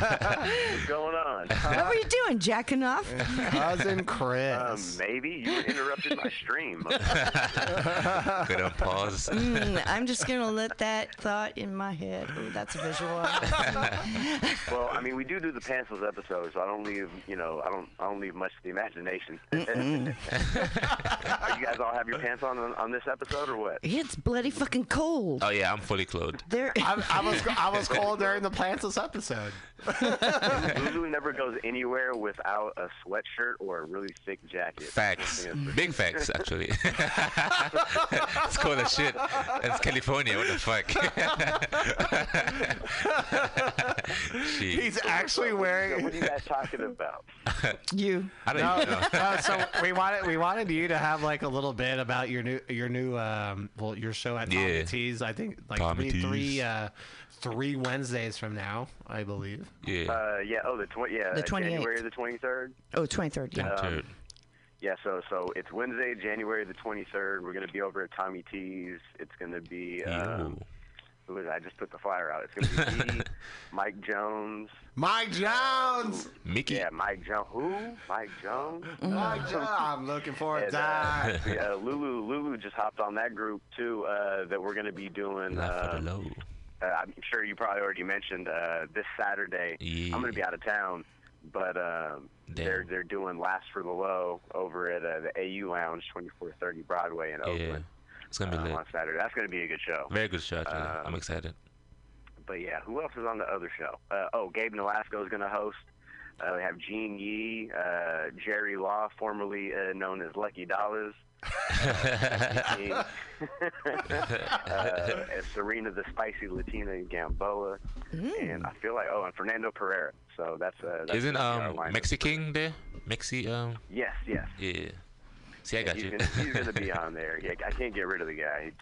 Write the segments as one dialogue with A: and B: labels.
A: What's going on?
B: What were you doing? Jacking off?
C: Cousin
A: Um,
C: Chris.
A: maybe you interrupted my stream.
D: Good on pause.
B: Mm, I'm just gonna let that thought in my head. Oh, that's a visual.
A: well, I mean, we do do the pantsless episode, so I don't leave. You know, I don't. I don't leave much to the imagination. you guys all have your pants on on, on this episode, or what?
B: it's bloody fucking cold.
D: Oh yeah, I'm fully clothed.
B: There.
C: I, I was I was cold during the plantsless episode.
A: Lulu never goes anywhere without a sweatshirt or a really thick jacket.
D: Facts.
A: I think it's-
D: Big facts, actually. it's cold as shit. It's California. What the fuck? Shit.
C: He's actually
A: So
C: wearing.
A: what are you guys talking about?
B: you.
D: I don't
C: No,
D: even know.
C: no, so we wanted we wanted you to have like a little bit about your new your new um well your show at Tommy
D: Yeah.
C: T's. I think like
D: Tommy
C: three,
D: T's.
C: three uh three Wednesdays from now, I believe.
D: Yeah.
A: Uh, yeah. Oh, the twenty. Yeah,
B: The
A: uh,
B: 28th.
A: January the twenty third.
B: Oh, 23rd. Yeah.
D: Dude.
A: Yeah, so so it's Wednesday, January the 23rd. We're going to be over at Tommy T's. It's going to be. Um, who is it? I just put the flyer out. It's going to be me, Mike Jones.
C: Mike Jones.
D: Mickey.
A: Yeah, Mike Jones. Who? Mike Jones.
C: Mike Jones. I'm looking forward
A: And,
C: to
A: uh,
C: that.
A: yeah, Lulu Lulu just hopped on that group too. Uh, that we're going to be doing.
D: Laugh for
A: Uh,
D: the low.
A: Uh, I'm sure you probably already mentioned uh, this Saturday.
D: Yeah.
A: I'm going to be out of town, but um, they're they're doing Last for the Low over at uh, the AU Lounge, 2430 Broadway in Oakland. Yeah.
D: It's gonna be
A: um,
D: lit.
A: on Saturday. That's going to be a good show.
D: Very good show.
A: Um,
D: I'm excited.
A: But yeah, who else is on the other show? Uh, oh, Gabe Nolasco is going to host. Uh, we have Gene Yee, uh, Jerry Law, formerly uh, known as Lucky Dollars. King, uh, and Serena the Spicy Latina Gamboa, and I feel like oh, and Fernando Pereira. So that's uh, that's
D: Isn't
A: that's
D: um
A: lineup.
D: Mexican there? Mexi um
A: Yes, yes.
D: yeah. See, I got
A: he's
D: you.
A: Gonna, he's gonna be on there. Yeah, I can't get rid of the guy.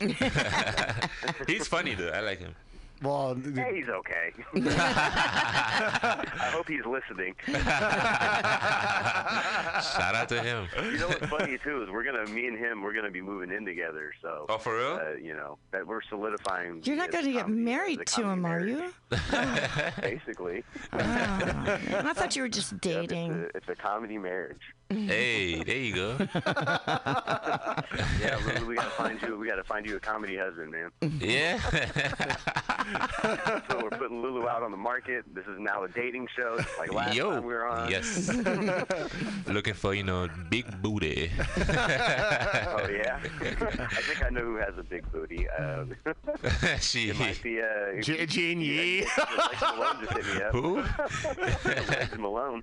D: He's funny though. I like him.
C: Well,
A: Hey, he's okay. I hope he's listening.
D: Shout out to him.
A: You know what's funny too is we're gonna me and him we're gonna be moving in together. So
D: Oh, for real?
A: uh, you know that we're solidifying.
B: You're not going to get
A: comedy-
B: married to him,
A: comedy
B: are you?
A: Basically,
B: Oh, I thought you were just
A: Yep,
B: dating.
A: It's, a, it's a comedy marriage.
D: Hey, there you go.
A: Yeah, Lulu, we gotta find you. We gotta find you a comedy husband, man.
D: Yeah.
A: So we're putting Lulu out on the market. This is now a dating show, just like last
D: Yo.
A: time we were on.
D: Yes. Looking for you know big booty.
A: Oh yeah. I think I know who has a big booty. Um,
D: she.
A: it might be uh,
C: G- Gene Yee.
A: Lex Malone just hit me up.
D: Who?
A: Lex Malone.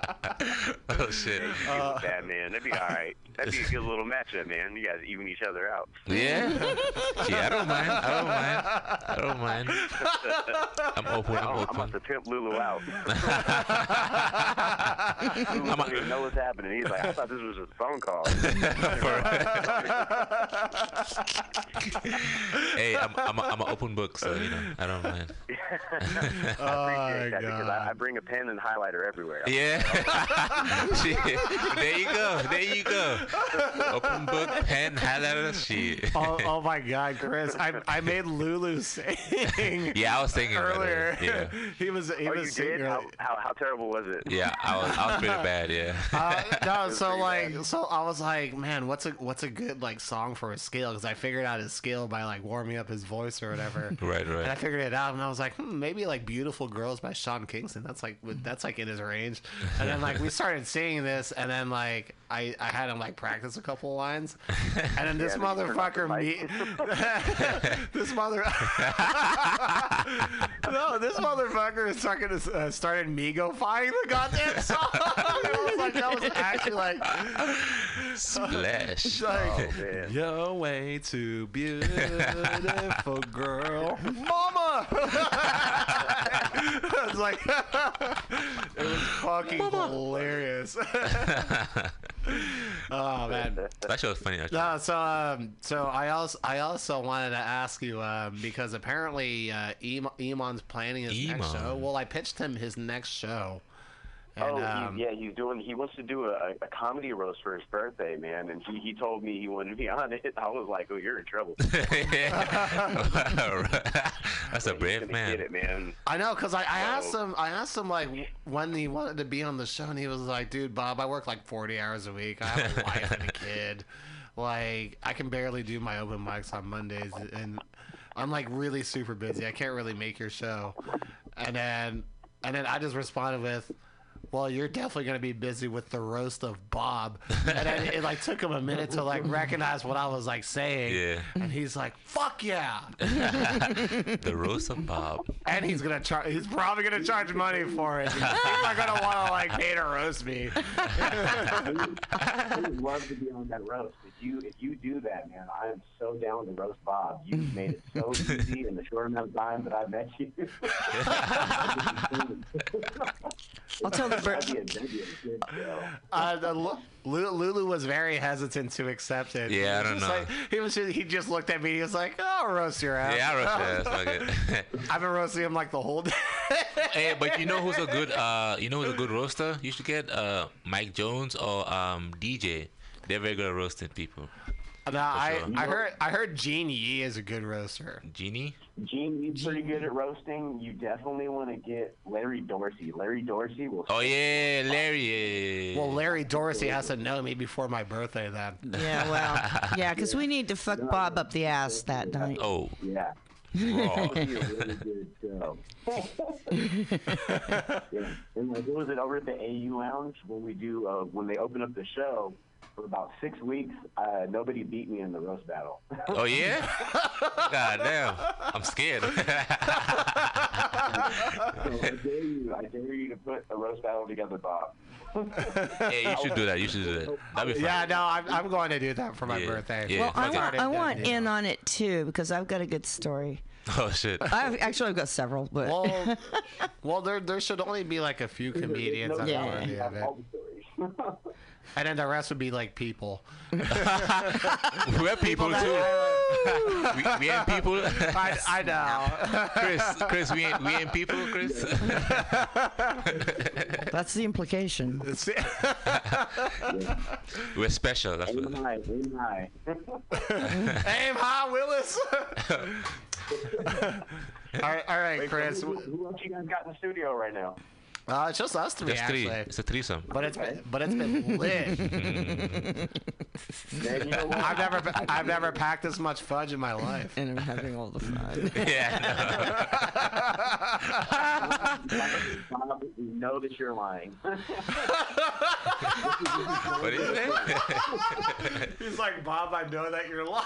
D: oh shit.
A: Uh, Batman. That'd be all right. That'd be a good little matchup, man. You guys even each other out.
D: Yeah. Yeah, I don't mind. I don't mind. I don't mind. I'm open. I'm
A: I'm, I'm about to pimp Lulu out. Lulu doesn't even know what's happening. He's like, I thought this was a phone call.
D: hey, I'm I'm a, I'm an open book, so you know I don't mind.
C: Oh,
A: I appreciate that
C: my
A: because I, I bring a pen and highlighter everywhere.
D: Yeah. Shit. there you go. There you go. Open book, pen, highlighter, shit.
C: oh, oh my God, Chris! I I made Lulu sing
D: Yeah, I was thinking about
C: earlier.
D: it. Yeah.
C: he was he
A: Oh,
C: was
A: you
C: singing.
A: did? How, how, how terrible was it?
D: Yeah, I was I was pretty bad. Yeah.
C: Uh, no, so like,
A: bad.
C: so I was like, man, what's a what's a good like song for his scale? Because I figured out his scale by like warming up his voice or whatever.
D: Right, right.
C: And I figured it out, and I was like, hmm, maybe like "Beautiful Girls" by Sean Kingston. That's like that's like in his range. And then like we started singing this, and then like I I had him like practice a couple lines, and then this
A: Yeah, then you turn off the
C: motherfucker me this mother no this motherfucker is talking to uh, started Migo-fying the goddamn song. I was like that was actually like
D: Splash.
C: like
A: Oh,
C: you're way too beautiful, girl, mama. It's like it was fucking hilarious. oh man.
D: That show was funny. Actually.
C: No, so um, so I also I also wanted to ask you um, because apparently uh, Em- Emon's planning his next show. Well, I pitched him his next show, And,
A: oh,
C: um,
A: he, yeah, he's doing. He wants to do a, a comedy roast for his birthday, man. And he, he told me he wanted me on it. I was like, oh, you're in trouble.
D: That's a
A: He's
D: brave
A: gonna
D: man.
A: Get it, man.
C: I know, cause I, I asked him. I asked him like when he wanted to be on the show, and he was like, "Dude, Bob, I work like forty hours a week. I have a wife and a kid. Like, I can barely do my open mics on Mondays, and I'm like really super busy. I can't really make your show." And then, and then I just responded with. Well, you're definitely gonna be busy with the roast of Bob, and then it like took him a minute to like recognize what I was like saying.
D: Yeah.
C: And he's like, "Fuck yeah!"
D: The roast of Bob.
C: And he's gonna charge. He's probably gonna charge money for it. He's not gonna want to like pay to roast me.
A: I would love to be on that roast. If you if you do that, man, I am so down to roast Bob. You made it so easy in the short amount of time that I met you.
B: I'll tell the bird.
A: That'd be a, that'd be a good.
C: Uh, the, Lu- Lu- Lulu was very hesitant to accept it.
D: Yeah, I
C: He
D: don't
C: was
D: know.
C: Like, he was. Just, he just looked at me. He was like, "Oh, "I'll roast your ass."
D: Yeah, I roast your ass. Fuck it.
C: I've been roasting him like the whole day.
D: hey, but you know who's a good uh you know who's a good roaster? You should get uh Mike Jones or um DJ. They're very good at roasting people.
C: No, I,
D: sure.
C: I heard. I heard Gene Yee is a good roaster.
D: Genie?
A: Gene, you're pretty good at roasting. You definitely want to get Larry Dorsey. Larry Dorsey will.
D: Oh yeah, Larry. Yeah.
C: Well, Larry Dorsey has to know me before my birthday. Then.
B: Yeah, well, yeah, because we need to fuck Bob up the ass that night.
D: oh,
A: Yeah.
D: raw.
A: It'll be a really yeah. And like, what was it over at the AU Lounge when we do uh, when they open up the show? For about six weeks, uh, nobody beat me in the roast battle.
D: Oh yeah? God damn. I'm scared.
A: So I dare you, I dare you to put a roast battle together, Bob.
D: hey, you should do that. You should do that. That'd be fun.
C: Yeah, no, I'm, I'm going to do that for my
D: Yeah,
C: birthday.
D: yeah.
B: Well, I want I want
C: Yeah.
B: in on it too because I've got a good story.
D: Oh shit.
B: I've actually I've got several, but
C: Well, well, there there should only be like a few comedians that
B: Yeah.
C: want to do
A: have
C: it,
A: all the stories.
C: and then the rest would be like people.
D: We're people too. we, we ain't people.
C: I, I know.
D: Chris, Chris, we ain't we ain't people, Chris.
B: that's the implication.
D: We're special. That's
A: aim
D: what.
A: high, aim high.
C: Aim high, Willis. all right, all right, Chris.
A: Who, who else you guys got in the studio right now?
C: Uh, it's just us three,
D: There's three.
C: actually.
D: It's a threesome.
C: But it's been, but it's been lit.
A: Man, you know?
C: I've never I've never packed this much fudge in my life.
B: And I'm having all the fun.
D: yeah.
A: Bob, we know that you're lying.
D: What is it?
C: He's like, Bob, I know that you're lying.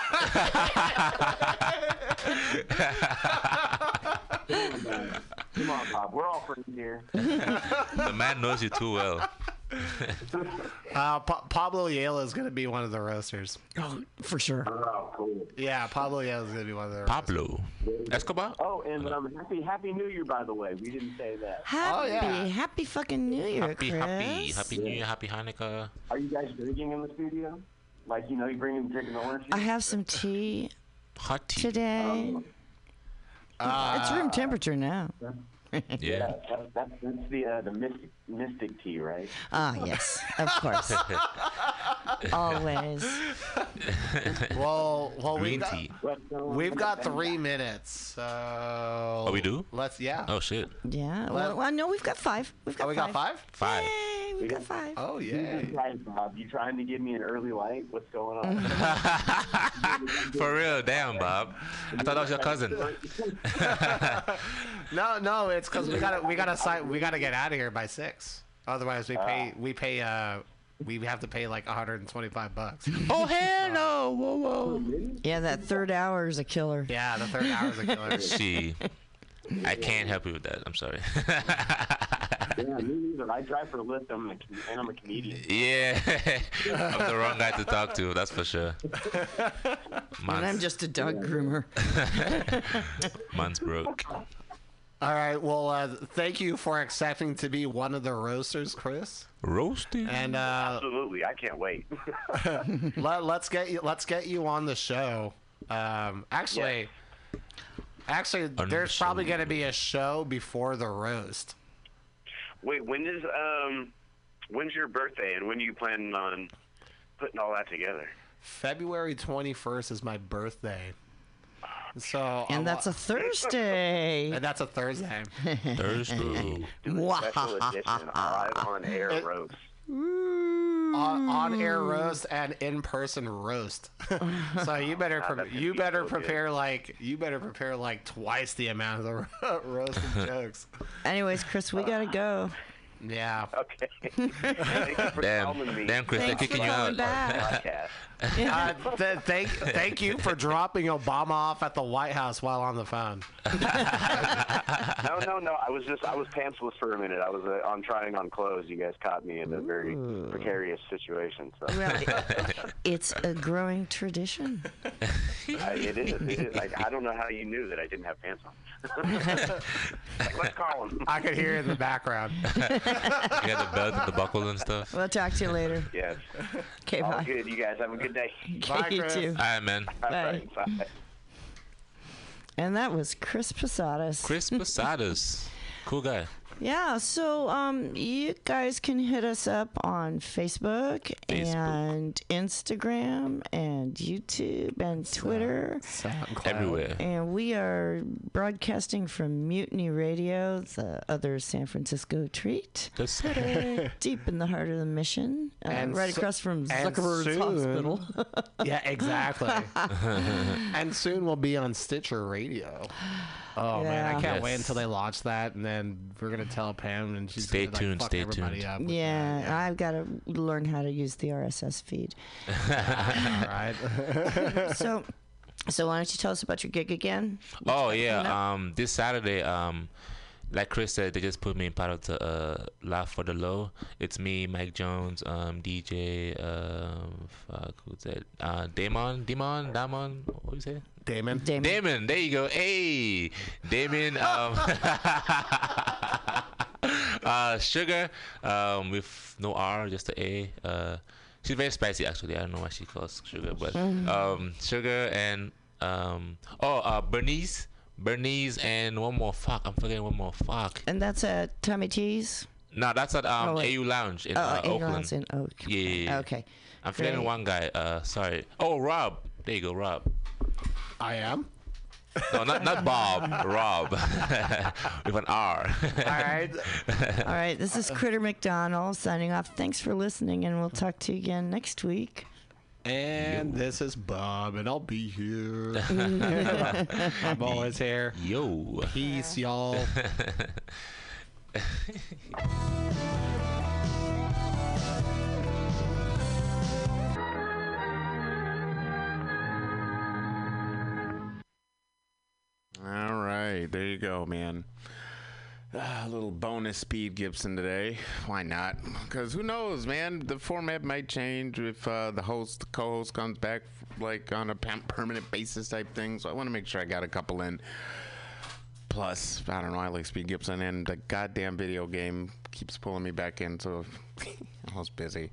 A: Come on, Bob. We're all friends here.
D: the man knows you too well.
C: Uh, pa- Pablo Yale is gonna be one of the roasters.
B: oh, for sure.
A: Oh, cool.
C: Yeah, Pablo Yale is gonna be one of the roasters.
D: Pablo Escobar.
A: Oh, and um, happy Happy New Year, by the way. We didn't say that.
B: Happy,
C: yeah.
B: happy fucking New Year,
D: Happy,
B: Chris.
D: happy, happy New Year, happy Hanukkah.
A: Are you guys drinking in the studio? Like, you know, you bring in drinking orange juice?
B: I have some tea
D: Hot tea.
B: today. It's room temperature now.
D: Yeah.
A: That's, that's, that's the uh, the mystic mystic tea, right?
B: Ah, yes, of course. Always.
C: Well, well,
D: Green
C: we've got,
D: tea.
A: But,
C: we've got three minutes. So. Oh,
D: we do?
C: Let's yeah.
D: Oh shit.
B: Yeah.
C: Well-
B: Well, well, no, we've got five. We've got
C: Oh, we
B: five.
C: got five.
D: Five.
B: Yay, we've got five.
C: Oh
A: You
C: yeah.
A: Bob, you trying to give me an early light? What's going on?
D: For real, damn, Bob. I thought that was your cousin.
C: No, no, it's because we gotta we gotta sign, we gotta get out of here by six. Otherwise, we pay we pay uh we have to pay like 125 bucks.
D: Oh hell no! Whoa whoa.
B: Yeah, that third hour is a killer.
C: yeah, the third hour's a killer.
D: See, I can't help you with that. I'm sorry.
A: yeah, me neither. I drive for Lyft, I'm a, com- and I'm a comedian.
D: yeah, I'm the wrong guy to talk to. That's for sure.
B: And I'm just a dog groomer.
D: man's broke.
C: All right, well, uh, thank you for accepting to be one of the roasters, Chris.
D: Roasting.
C: And uh,
A: Absolutely, I can't wait.
C: let, let's get you let's get you on the show. Um, actually, actually,
D: On the
C: there's probably gonna be a show before the roast.
A: Wait, when is um, when's your birthday, and when are you planning on putting all that together?
C: February 21st is my birthday. So
B: And
C: I
B: that's
C: wa-
B: a Thursday.
C: and that's a Thursday.
D: Thursday.
A: Special edition live on air roast.
C: on, on air roast and in person roast. so you better
A: Wow,
C: pre-
A: that's
C: you better
A: so good.
C: prepare like you better prepare like twice the amount of the ro- roast and jokes.
B: Anyways, Chris, we gotta go.
C: Yeah.
A: Okay. Thank you for calling me.
D: Damn, damn, Chris, they're
B: Thanks for
D: kicking you out.
B: back.
A: Podcast.
C: Uh, th- thank thank you for dropping Obama off at the White House while on the phone.
A: No, no, no. I was just I was pantsless for a minute. I was uh, on trying on clothes. You guys caught me in a very precarious situation. So
B: Well, it- it's a growing tradition.
A: I, it is. It is. Like, I don't know how you knew that I didn't have pants on. like, let's call him.
C: I could hear in the background.
D: You got the belt and the buckle and stuff.
B: We'll talk to you later.
A: Yes.
B: Okay,
A: All
B: bye.
A: good. You guys have a good day.
C: Bye,
B: Okay, you
C: Chris.
B: too.
D: All right, man.
A: All
B: Bye.
A: bye.
B: And that was Chris Posadas.
D: Chris Posadas. Cool guy.
B: Yeah, so um, you guys can hit us up on Facebook,
D: Facebook.
B: and Instagram and YouTube and Twitter.
C: SoundCloud.
D: Everywhere.
B: And we are broadcasting from Mutiny Radio, the other San Francisco treat,
D: The city.
B: deep in the heart of the mission, uh,
C: And
B: right
C: so-
B: across from Zuckerberg's
C: soon-
B: Hospital.
C: Yeah, exactly. and soon we'll be on Stitcher Radio. Oh man, I can't wait until they launch that, and then we're gonna tell Pam, and she's
D: Stay
C: gonna,
D: tuned,
C: fuck
D: stay tuned.
C: up. with
B: yeah, I've got to learn how to use the RSS feed.
C: yeah. All right.
B: so, so why don't you tell us about your gig again?
D: Oh yeah. Um, this Saturday, um, like Chris said, they just put me in part of the uh, Laugh for the Low. It's me, Mike Jones, um, DJ, um, fuck, who's that? Uh, Damon, Damon, Damon. What do you say?
C: Damon.
B: Damon.
D: Damon. There you go. Hey, Damon. Um, uh, Sugar. Um, with no R, just the A. Uh, she's very spicy actually. I don't know why she calls Sugar, but um, Sugar and um, oh, uh, Bernice. Bernice and one more. Fuck, I'm forgetting one more. Fuck.
B: And that's at Tommy T's.
D: No, that's at um,
B: Oh.
D: AU Lounge in
B: Oh,
D: uh, Oakland.
B: in Oak.
D: Yeah, yeah, yeah.
B: Okay.
D: I'm forgetting
B: Great.
D: one guy. Uh, sorry. Oh, Rob. There you go, Rob.
C: I am.
D: No, not not Bob. Rob with an R.
C: All right.
B: All right. This is Critter McDonald signing off. Thanks for listening, and we'll talk to you again next week.
C: And this is Bob, and I'll be here. I'm always here.
D: Yo.
C: Peace, y'all.
E: All right, there you go, man. Ah, a little bonus Speed Gibson today. Why not? Because who knows, man? The format might change if uh, the host, the co-host, comes back like on a permanent basis type thing. So I want to make sure I got a couple in. Plus, I don't know. I like Speed Gibson, and the goddamn video game keeps pulling me back in. So I was busy.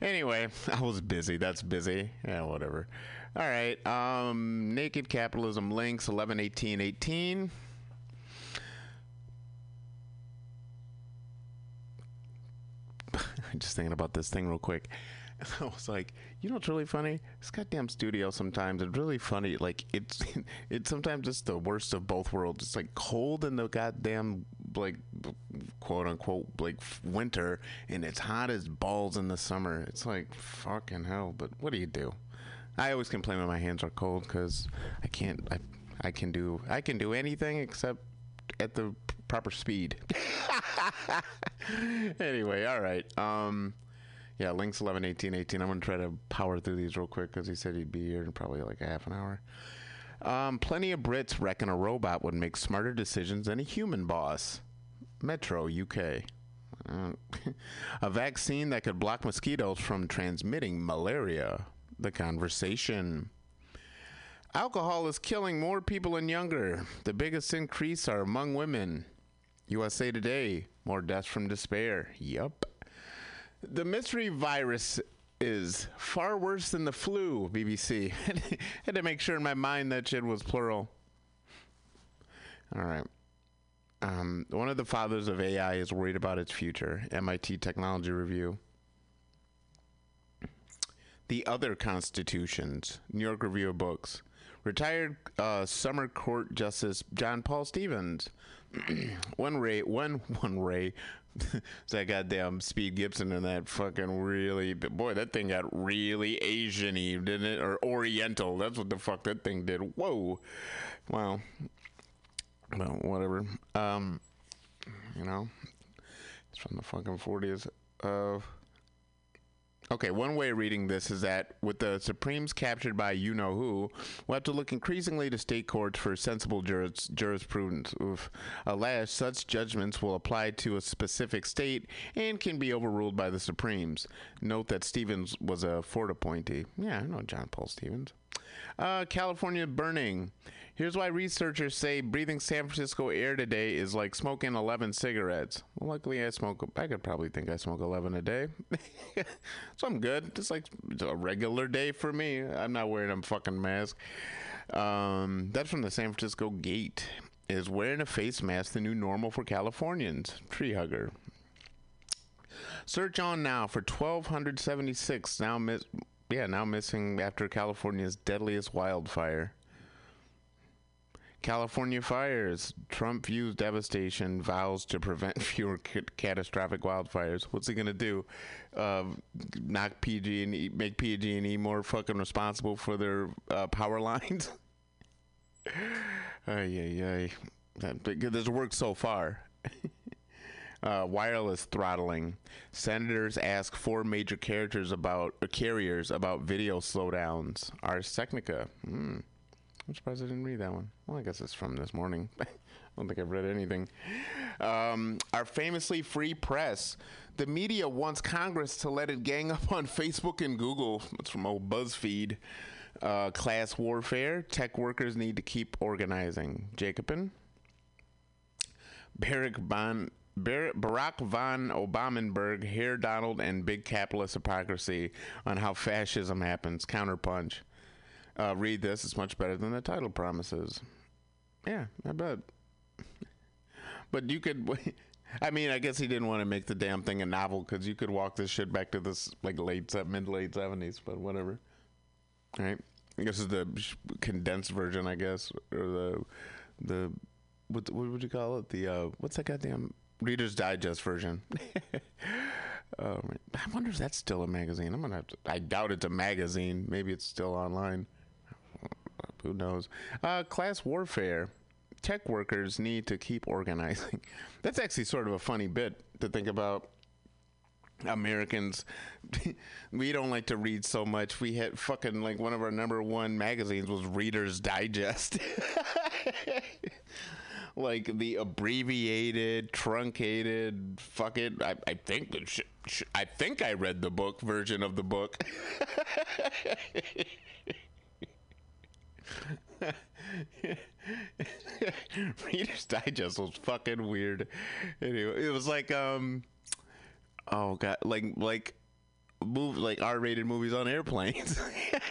E: Anyway, I was busy. That's busy. Yeah, whatever. All right. Um, Naked Capitalism links 11, 18, 18. Just thinking about this thing real quick. I was like, you know what's really funny? This goddamn studio sometimes it's really funny. Like it's it's sometimes just the worst of both worlds. It's like cold in the goddamn like quote unquote like winter, and it's hot as balls in the summer. It's like fucking hell. But what do you do? I always complain when my hands are cold because I can't. I I can do I can do anything except at the proper speed. anyway, all right. Um, yeah, links 11, 18, 18. I'm going to try to power through these real quick because he said he'd be here in probably like a half an hour. Um, plenty of Brits reckon a robot would make smarter decisions than a human boss. Metro, UK. A vaccine that could block mosquitoes from transmitting malaria. The conversation. Alcohol is killing more people and younger. The biggest increase are among women. USA Today, more deaths from despair. Yup. The mystery virus is far worse than the flu, BBC. Had to make sure in my mind that shit was plural. All right. Um, one of the fathers of AI is worried about its future. MIT Technology Review. The Other Constitutions, New York Review of Books. Retired uh, summer court justice John Paul Stevens. one Ray, one one Ray. it's that goddamn Speed Gibson and that fucking really boy. That thing got really Asian-y, didn't it? Or Oriental. That's what the fuck that thing did. Whoa, wow. Well, whatever. Um, you know, it's from the fucking forties. Uh, okay, one way of reading this is that with the Supremes captured by you know who, we'll have to look increasingly to state courts for sensible juris, jurisprudence. Oof. Alas, such judgments will apply to a specific state and can be overruled by the Supremes. Note that Stevens was a Ford appointee. Yeah, I know John Paul Stevens. Uh, California burning. Here's why researchers say breathing San Francisco air today is like smoking 11 cigarettes. Well, luckily I smoke. I could probably think I smoke 11 a day, so I'm good. It's like a regular day for me. I'm not wearing a fucking mask. Um, that's from the San Francisco Gate. Is wearing a face mask the new normal for Californians? Tree hugger. Search on now for 1,276 now miss. Yeah, now missing after California's deadliest wildfire. California fires. Trump views devastation, vows to prevent fewer ca- catastrophic wildfires. What's he gonna do? Uh, knock PG and e, make PG and E more fucking responsible for their uh, power lines? Ay. That, but this worked so far. Uh, wireless throttling. Senators ask four major characters about uh, carriers about video slowdowns. Ars Technica. Hmm. I'm surprised I didn't read that one. Well, I guess it's from this morning. I don't think I've read anything. Um, our famously free press. The media wants Congress to let it gang up on Facebook and Google. That's from old BuzzFeed. Uh, class warfare. Tech workers need to keep organizing. Jacobin. Barack. Bar- Barack von Obamenburg, Herr Donald, and Big Capitalist Hypocrisy on how fascism happens. Counterpunch. Uh, read this; it's much better than the title promises. Yeah, I bet. But you could. I mean, I guess he didn't want to make the damn thing a novel because you could walk this shit back to this like late mid late seventies. But whatever. All right. I guess it's the condensed version. I guess or the the what what would you call it? The uh, what's that goddamn Reader's Digest version? Um, I wonder if that's still a magazine. I'm gonna have to. I doubt it's a magazine. Maybe it's still online. Who knows? Uh, class warfare. Tech workers need to keep organizing. That's actually sort of a funny bit to think about. Americans, we don't like to read so much. We had fucking like one of our number one magazines was Reader's Digest. like the abbreviated, truncated, fuck it. I, I think sh- sh- I think I read the book version of the book. Reader's Digest was fucking weird. Anyway, it was like um, oh god, like like move like R-rated movies on airplanes.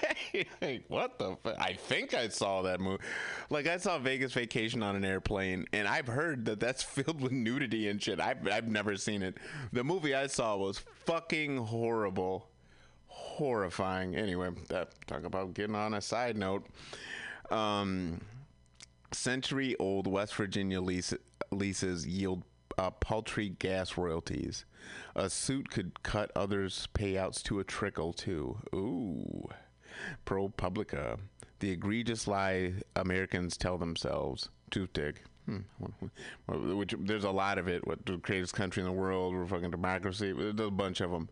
E: like, what the? Fu- I think I saw that movie. Like I saw Vegas Vacation on an airplane, and I've heard that that's filled with nudity and shit. I've I've never seen it. The movie I saw was fucking horrible, horrifying. Anyway, that talk about getting on a side note. Um, century-old West Virginia lease, leases yield uh, paltry gas royalties. A suit could cut others' payouts to a trickle too. Ooh, ProPublica. The egregious lie Americans tell themselves. Truthdig. Hmm. Which there's a lot of it. What the greatest country in the world? We're fucking democracy. There's a bunch of them.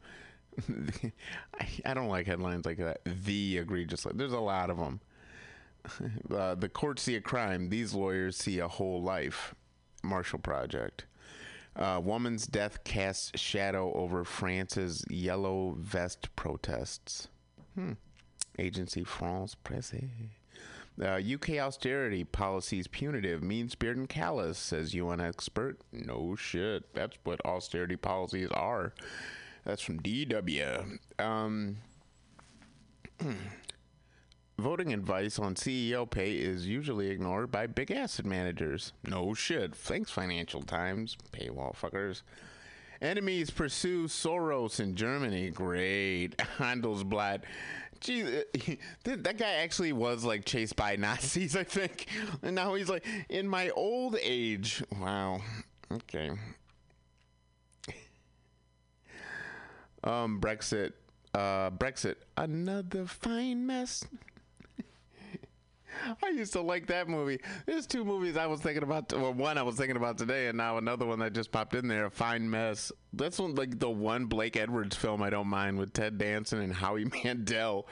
E: I, I don't like headlines like that. The egregious. There's a lot of them. Uh, the courts see a crime. These lawyers see a whole life. Marshall Project. Uh, woman's death casts shadow over France's yellow vest protests. Hmm. Agency France Presse. Uh, UK austerity policies punitive, mean spirited, and callous, says UN expert. No shit. That's what austerity policies are. That's from DW. Um, voting advice on CEO pay is usually ignored by big asset managers. No shit. Thanks, Financial Times. Paywall fuckers. Enemies pursue Soros in Germany. Great. Handelsblatt. Gee, uh, that guy actually was like chased by Nazis, I think. And now he's like, in my old age. Wow. Okay. Um, Brexit. Uh, Brexit. Another fine mess. I used to like that movie. There's two movies I was thinking about. Well, one I was thinking about today, and now another one that just popped in there. Fine mess. That's one, like the one Blake Edwards film I don't mind with Ted Danson and Howie Mandel.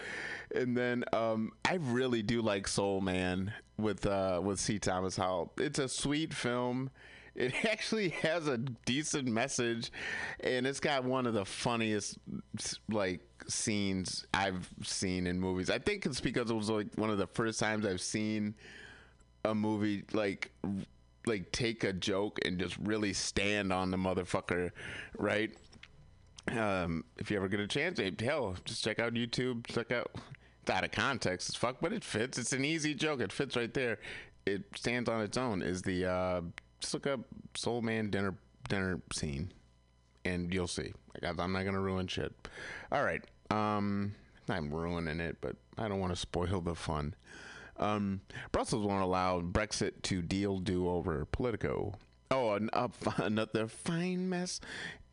E: And then um, I really do like Soul Man with uh, with C. Thomas Howell. It's a sweet film. It actually has a decent message, and it's got one of the funniest like scenes I've seen in movies. I think it's because it was like one of the first times I've seen a movie like like take a joke and just really stand on the motherfucker, right? Um, if you ever get a chance, hell, just check out YouTube. Check out. It's out of context as fuck, but it fits. It's an easy joke. It fits right there. It stands on its own. Is the uh, just look up Soul Man dinner dinner scene, and you'll see. I'm not gonna ruin shit. All right. Um, I'm ruining it, but I don't want to spoil the fun. Um, Brussels won't allow Brexit to deal do over Politico. Oh, uh, another fine mess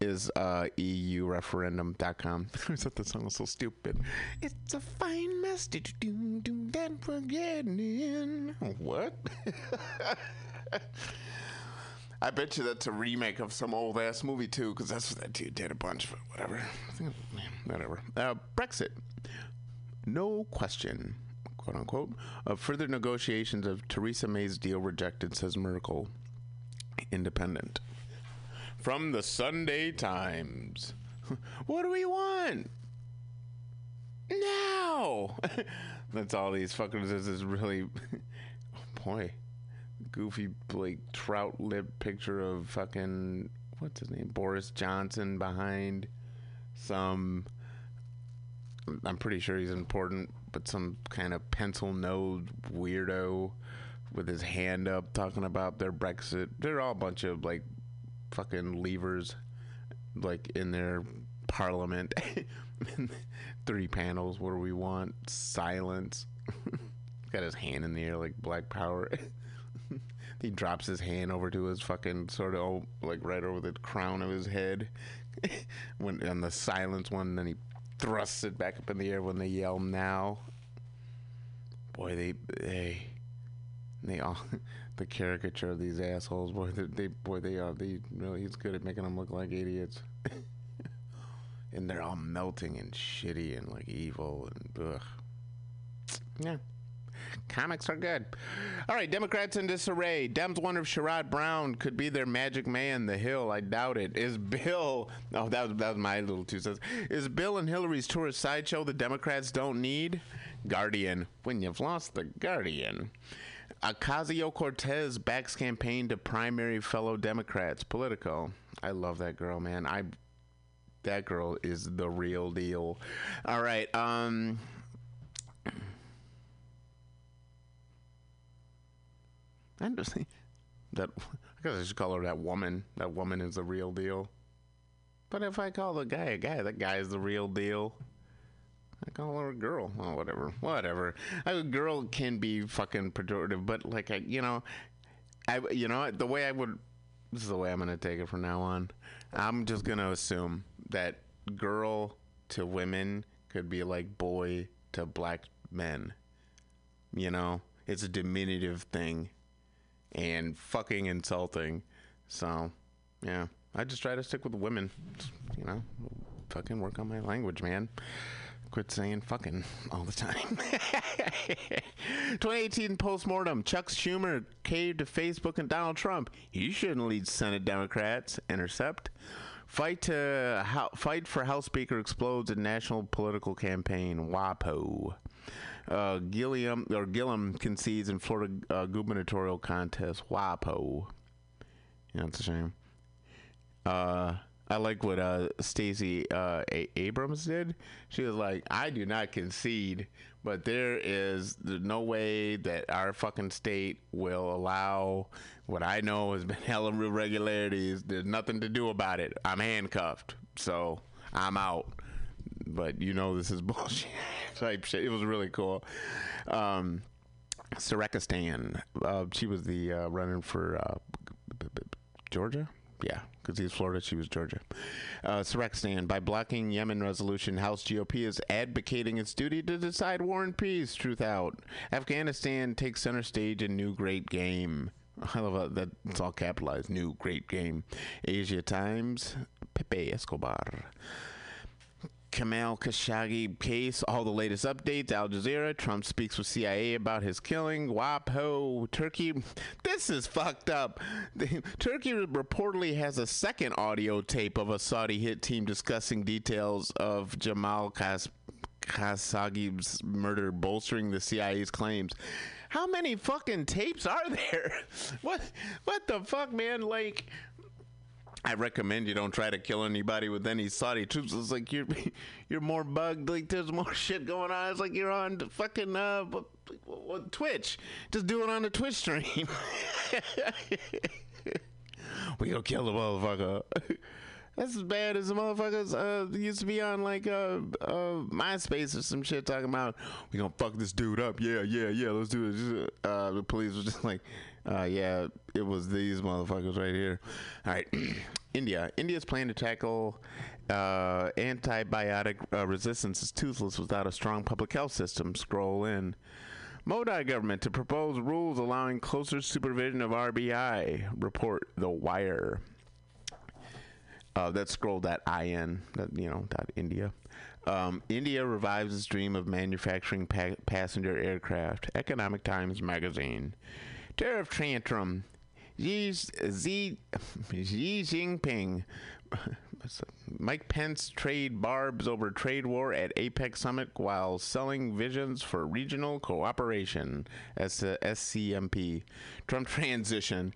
E: is uh, EUreferendum.com. I thought that song was so stupid. It's a fine mess. Did you do, do that for getting in? What? I bet you that's a remake of some old ass movie too, because that's what that dude did a bunch. But whatever, whatever. Uh, Brexit, no question, quote unquote, of further negotiations of Theresa May's deal rejected, says Merkel. Independent. From the Sunday Times. what do we want? Now! That's all these fuckers is, is really. oh boy goofy like trout lip picture of fucking what's his name Boris Johnson behind some I'm pretty sure he's important but some kind of pencil nosed weirdo with his hand up talking about their Brexit. They're all a bunch of like fucking levers like in their parliament. Three panels what do we want silence. Got his hand in the air like black power he drops his hand over to his fucking sort of oh, like right over the crown of his head. When on the silence one and then he thrusts it back up in the air when they yell now. Boy they they they all the caricature of these assholes boy they, they boy they are they really he's good at making them look like idiots. And they're all melting and shitty and like evil and ugh. Yeah Comics are good. All right, Democrats in disarray. Dems wonder if Sherrod Brown could be their magic man. The Hill, I doubt it. Is Bill? Oh, that was that was my little two cents. Is Bill and Hillary's tourist sideshow the Democrats don't need? Guardian. When you've lost the Guardian. Ocasio Cortez backs campaign to primary fellow Democrats. Politico. I love that girl, man. I that girl is the real deal. All right. Um I just that I guess I should call her that woman. That woman is the real deal. But if I call the guy a guy, that guy is the real deal. I call her a girl. Oh, whatever, whatever. A girl can be fucking pejorative, but like I, you know, I, you know, the way I would. This is the way I'm gonna take it from now on. I'm just gonna assume that girl to women could be like boy to black men. You know, it's a diminutive thing and fucking insulting. So, yeah, I just try to stick with women. You know, fucking work on my language, man. Quit saying fucking all the time. 2018 postmortem. Chuck Schumer caved to Facebook and Donald Trump. He shouldn't lead Senate Democrats. Intercept. Fight to fight for House Speaker explodes in national political campaign. WAPO. Uh, Gilliam or Gillum concedes in Florida uh, gubernatorial contest. WAPO. Yeah, that's a shame. Uh, I like what uh, Stacey uh, A- Abrams did. She was like, "I do not concede, but there is no way that our fucking state will allow what I know has been hell of irregularities. There's nothing to do about it. I'm handcuffed, so I'm out. But you know this is bullshit type shit. It was really cool. Um, Syraqistan. Uh, she was the uh, running for uh, Georgia. Yeah, because he's Florida, she was Georgia. Uh, Syraqistan. By blocking Yemen resolution, House GOP is advocating its duty to decide war and peace. Truthout. Afghanistan takes center stage in new great game. I love that. It's all capitalized. New great game. Asia Times. Pepe Escobar. Kamal Khashoggi case, all the latest updates. Al Jazeera, Trump speaks with CIA about his killing. WAPO, Turkey. This is fucked up. Turkey reportedly has a second audio tape of a Saudi hit team discussing details of Jamal Khas- Khashoggi's murder, bolstering the CIA's claims. How many fucking tapes are there? What? What the fuck, man? Like. I recommend you don't try to kill anybody with any Saudi troops. It's like you're you're more bugged. Like there's more shit going on. It's like you're on fucking uh, Twitch. Just do it on the Twitch stream. we gonna kill the motherfucker. That's as bad as the motherfuckers uh, used to be on like uh, uh, MySpace or some shit talking about we gonna fuck this dude up. Yeah, yeah, yeah. Let's do it. Uh, the police was just like, uh, yeah, it was these motherfuckers right here. All right, India. India's plan to tackle uh, antibiotic uh, resistance is toothless without a strong public health system. Scroll in. Modi government to propose rules allowing closer supervision of RBI. Report The Wire. Uh, that's scroll.in, that, you know, dot India. Um, India revives its dream of manufacturing pa- passenger aircraft. Economic Times magazine. Tariff tantrum. Xi, Jinping. Mike Pence trade barbs over trade war at APEC summit while selling visions for regional cooperation. As SCMP. Trump transition.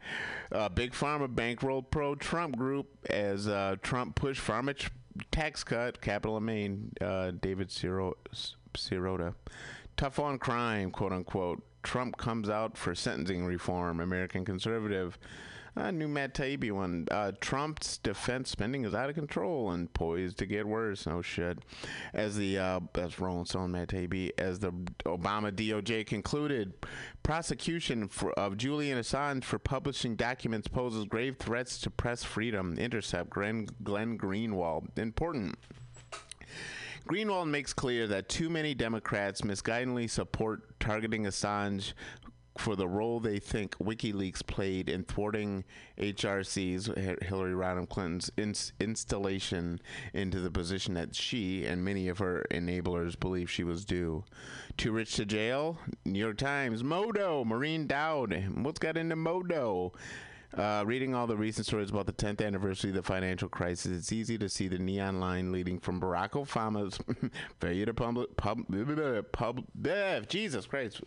E: Uh, Big Pharma bankrolled pro Trump group as uh, Trump pushed pharma tax cut. Capital & Main. Uh, David Siro- Sirota. Tough on crime, quote unquote. Trump comes out for sentencing reform. American conservative. Uh, new Matt Taibbi one. Uh, Trump's defense spending is out of control and poised to get worse. Oh shit. As the uh, that's Rolling Stone Matt Taibbi. As the Obama DOJ concluded, prosecution for, of Julian Assange for publishing documents poses grave threats to press freedom. Intercept. Glenn, Glenn Greenwald. Important. Greenwald makes clear that too many Democrats misguidedly support targeting Assange for the role they think WikiLeaks played in thwarting HRC's Hillary Rodham Clinton's ins- installation into the position that she and many of her enablers believe she was due. Too rich to jail? New York Times. Modo. Maureen Dowd. What's got into Modo? Uh, reading all the recent stories about the 10th anniversary of the financial crisis, it's easy to see the neon line leading from Barack Obama's failure to public, pub, pub, pub, Jesus Christ,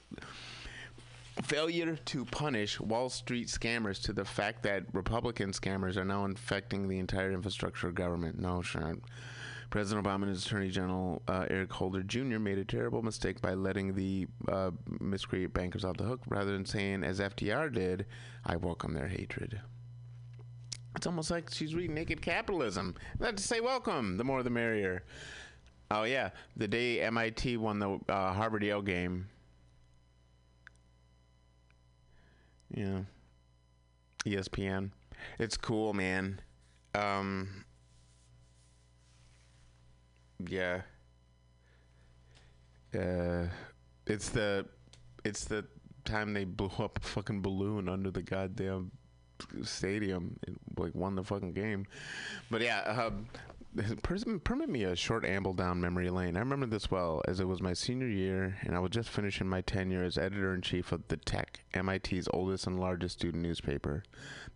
E: failure to punish Wall Street scammers to the fact that Republican scammers are now infecting the entire infrastructure of government. No, sure. President Obama and his Attorney General uh, Eric Holder Jr. made a terrible mistake by letting the uh, miscreant bankers off the hook rather than saying, as FDR did, I welcome their hatred. It's almost like she's reading Naked Capitalism. Not to say welcome, the more the merrier. Oh, yeah. The day MIT won the uh, Harvard Yale game. Yeah. ESPN. It's cool, man. Um, yeah. Uh, it's the it's the time they blew up a fucking balloon under the goddamn stadium and like won the fucking game. But yeah, um, permit, me a short amble down memory lane. I remember this well as it was my senior year and I was just finishing my tenure as editor in chief of the Tech, MIT's oldest and largest student newspaper.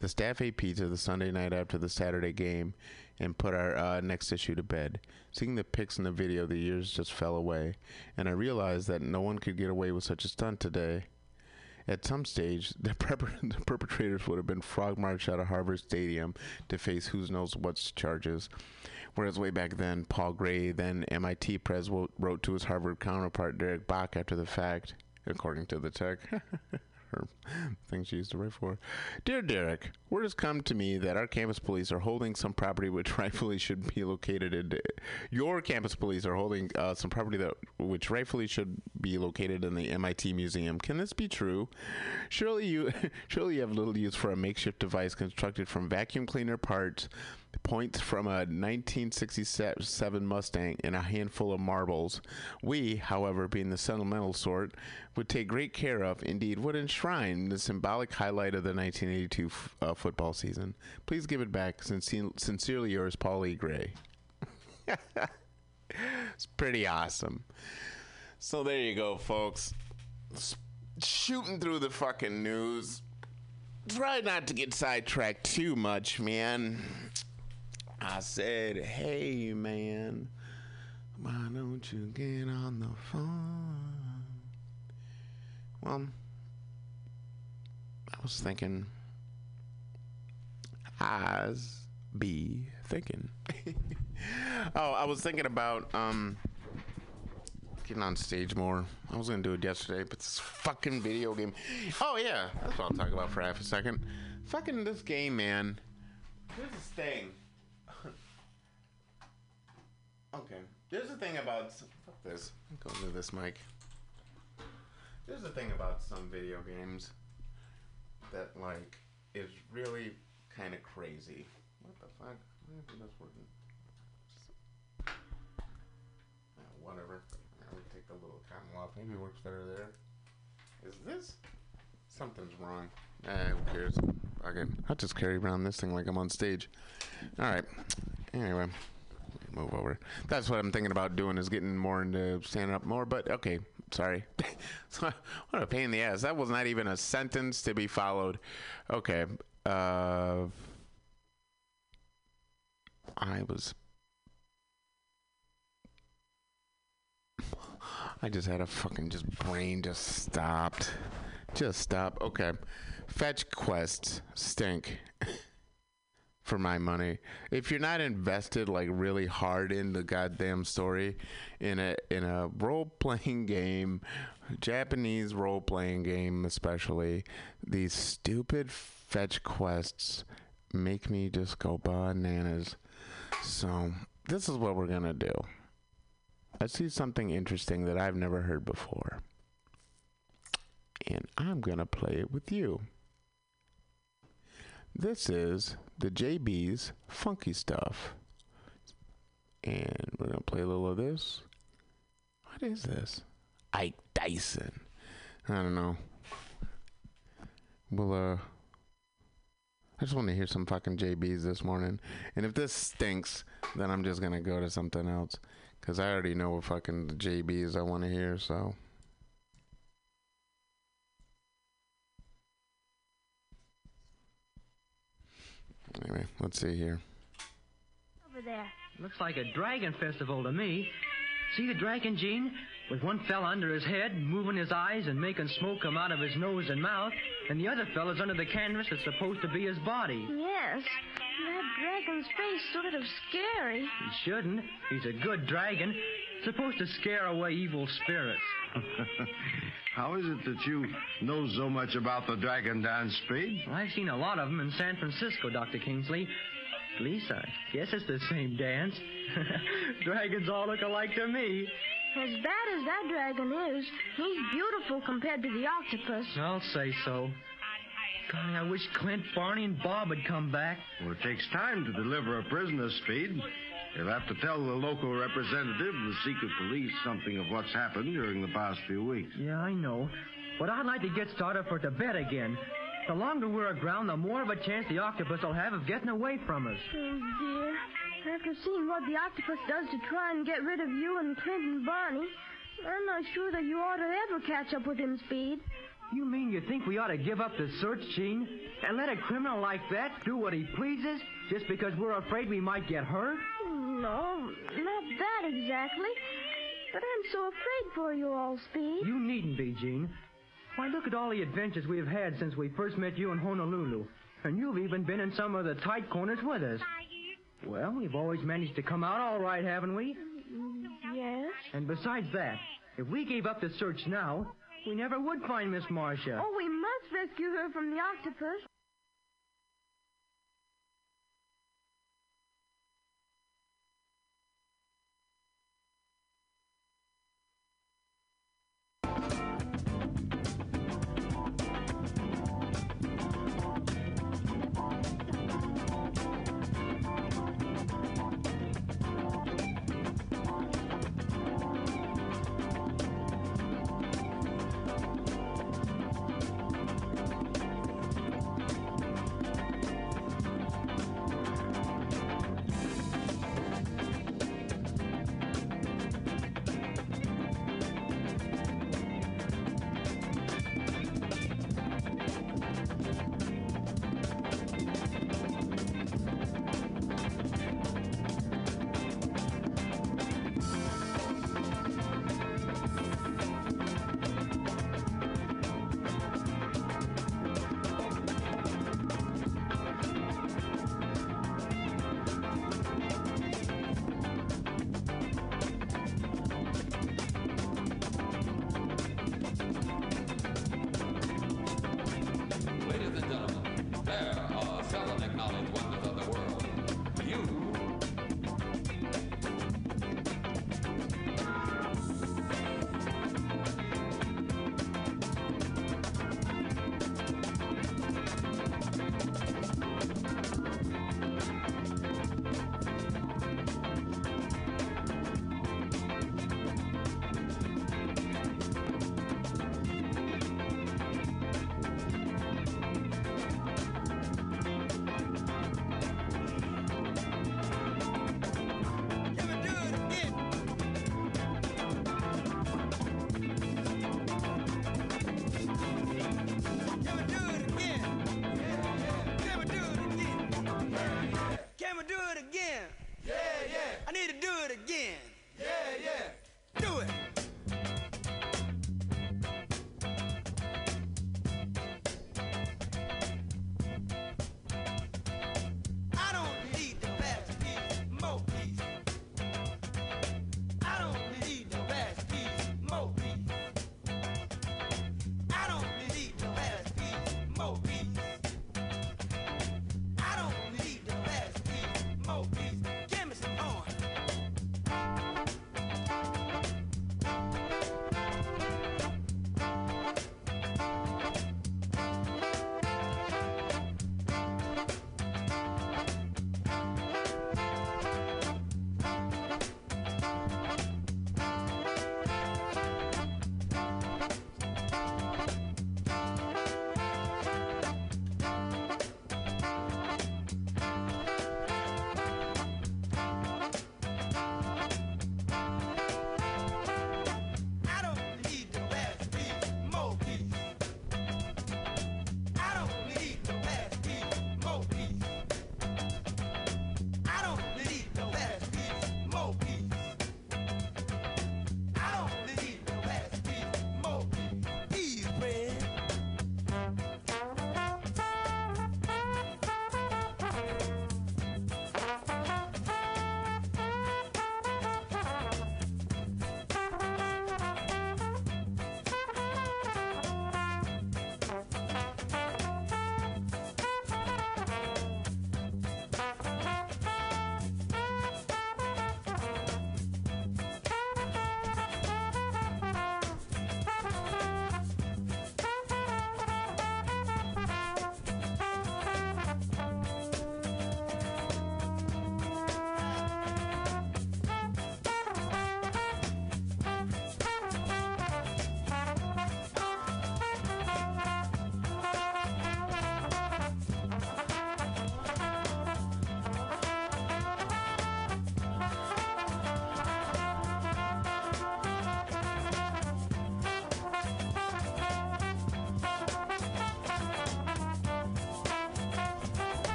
E: The staff ate pizza the Sunday night after the Saturday game and put our uh, next issue to bed. Seeing the pics in the video, the years just fell away, and I realized that no one could get away with such a stunt today. At some stage, the, the perpetrators would have been frog marched out of Harvard Stadium to face who knows what charges. Whereas way back then, Paul Gray, then MIT pres, wrote to his Harvard counterpart Derek Bok after the fact, according to the tech. Her thing she used to write for. Dear Derek, word has come to me that our campus police are holding some property which rightfully should be located in. Your campus police are holding uh, some property that which rightfully should be located in the MIT museum. Can this be true? Surely you, surely you have little use for a makeshift device constructed from vacuum cleaner parts points from a 1967 Mustang and a handful of marbles. We, however, being the sentimental sort, would take great care of, indeed, would enshrine the symbolic highlight of the 1982 f- uh, football season. Please give it back. Sincer- sincerely yours, Paul E. Gray. it's pretty awesome. So there you go, folks. Shooting through the fucking news. Try not to get sidetracked too much, man. I said, hey, man, why don't you get on the phone? Well, I was thinking, I's be thinking. oh, I was thinking about, um, getting on stage more. I was gonna do it yesterday, but this fucking video game. Oh yeah, that's what I'll talk about for half a second. Fucking this game, man. Here's this thing. Okay, there's a thing about fuck this. Go to this mic. There's a thing about some video games that like is really kind of crazy. What the fuck? Why isn't this working? Whatever. I would take the little cotton off. Maybe it works better there. Is this? Something's wrong. Eh, who cares? Fucking. I'll just carry around this thing like I'm on stage. Alright. Anyway. Move over. That's what I'm thinking about doing is getting more into standing up more, but okay. Sorry. What a pain in the ass. That was not even a sentence to be followed. Okay. Uh, I was I just had a fucking just brain just stopped. Just stop. Okay. Fetch quests stink for my money. If you're not invested like really hard in the goddamn story in a in a role playing game, Japanese role playing game especially, these stupid fetch quests make me just go bananas. So, this is what we're going to do. I see something interesting that I've never heard before. And I'm going to play it with you. This is the JB's Funky Stuff. And we're going to play a little of this. What is this? Ike Dyson. I don't know. Well, uh, I just want to hear some fucking JBs this morning. And if this stinks, then I'm just going to go to something else. Because I already know what fucking JBs I want to hear, so. Anyway, let's see here.
F: Over there.
G: Looks like a dragon festival to me. See the dragon, Gene? With one fella under his head, moving his eyes and making smoke come out of his nose and mouth, and the other fella's under the canvas that's supposed to be his body.
F: Yes. That dragon's face sort of scary.
G: He shouldn't. He's a good dragon. Supposed to scare away evil spirits.
H: How is it that you know so much about the dragon dance, Speed?
G: I've seen a lot of them in San Francisco, Dr. Kingsley. At least I guess it's the same dance. Dragons all look alike to me.
F: As bad as that dragon is, he's beautiful compared to the octopus.
G: I'll say so. Golly, I wish Clint, Barney, and Bob had come back.
H: Well, it takes time to deliver a prisoner, Speed. You'll have to tell the local representative of the secret police something of what's happened during the past few weeks.
G: Yeah, I know. But I'd like to get started for Tibet again. The longer we're aground, the more of a chance the octopus will have of getting away from us.
F: Oh, dear. After seeing what the octopus does to try and get rid of you and Clint and Barney, I'm not sure that you ought to ever catch up with him, Speed.
G: You mean you think we ought to give up the search, Gene, and let a criminal like that do what he pleases just because we're afraid we might get hurt?
F: No, not that exactly. But I'm so afraid for you all, Speed.
G: You needn't be, Gene. Why, look at all the adventures we've had since we first met you in Honolulu. And you've even been in some of the tight corners with us. Well, we've always managed to come out all right, haven't we?
F: Yes?
G: And besides that, if we gave up the search now, we never would find Miss Marcia.
F: Oh, we must rescue her from the octopus.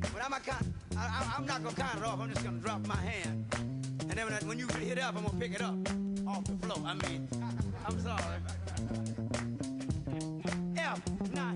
I: But I'm, not I, I'm not gonna count it off. I'm just gonna drop my hand. And then when, I, when you hit it up, I'm gonna pick it up off the floor. I mean, I'm sorry. F, now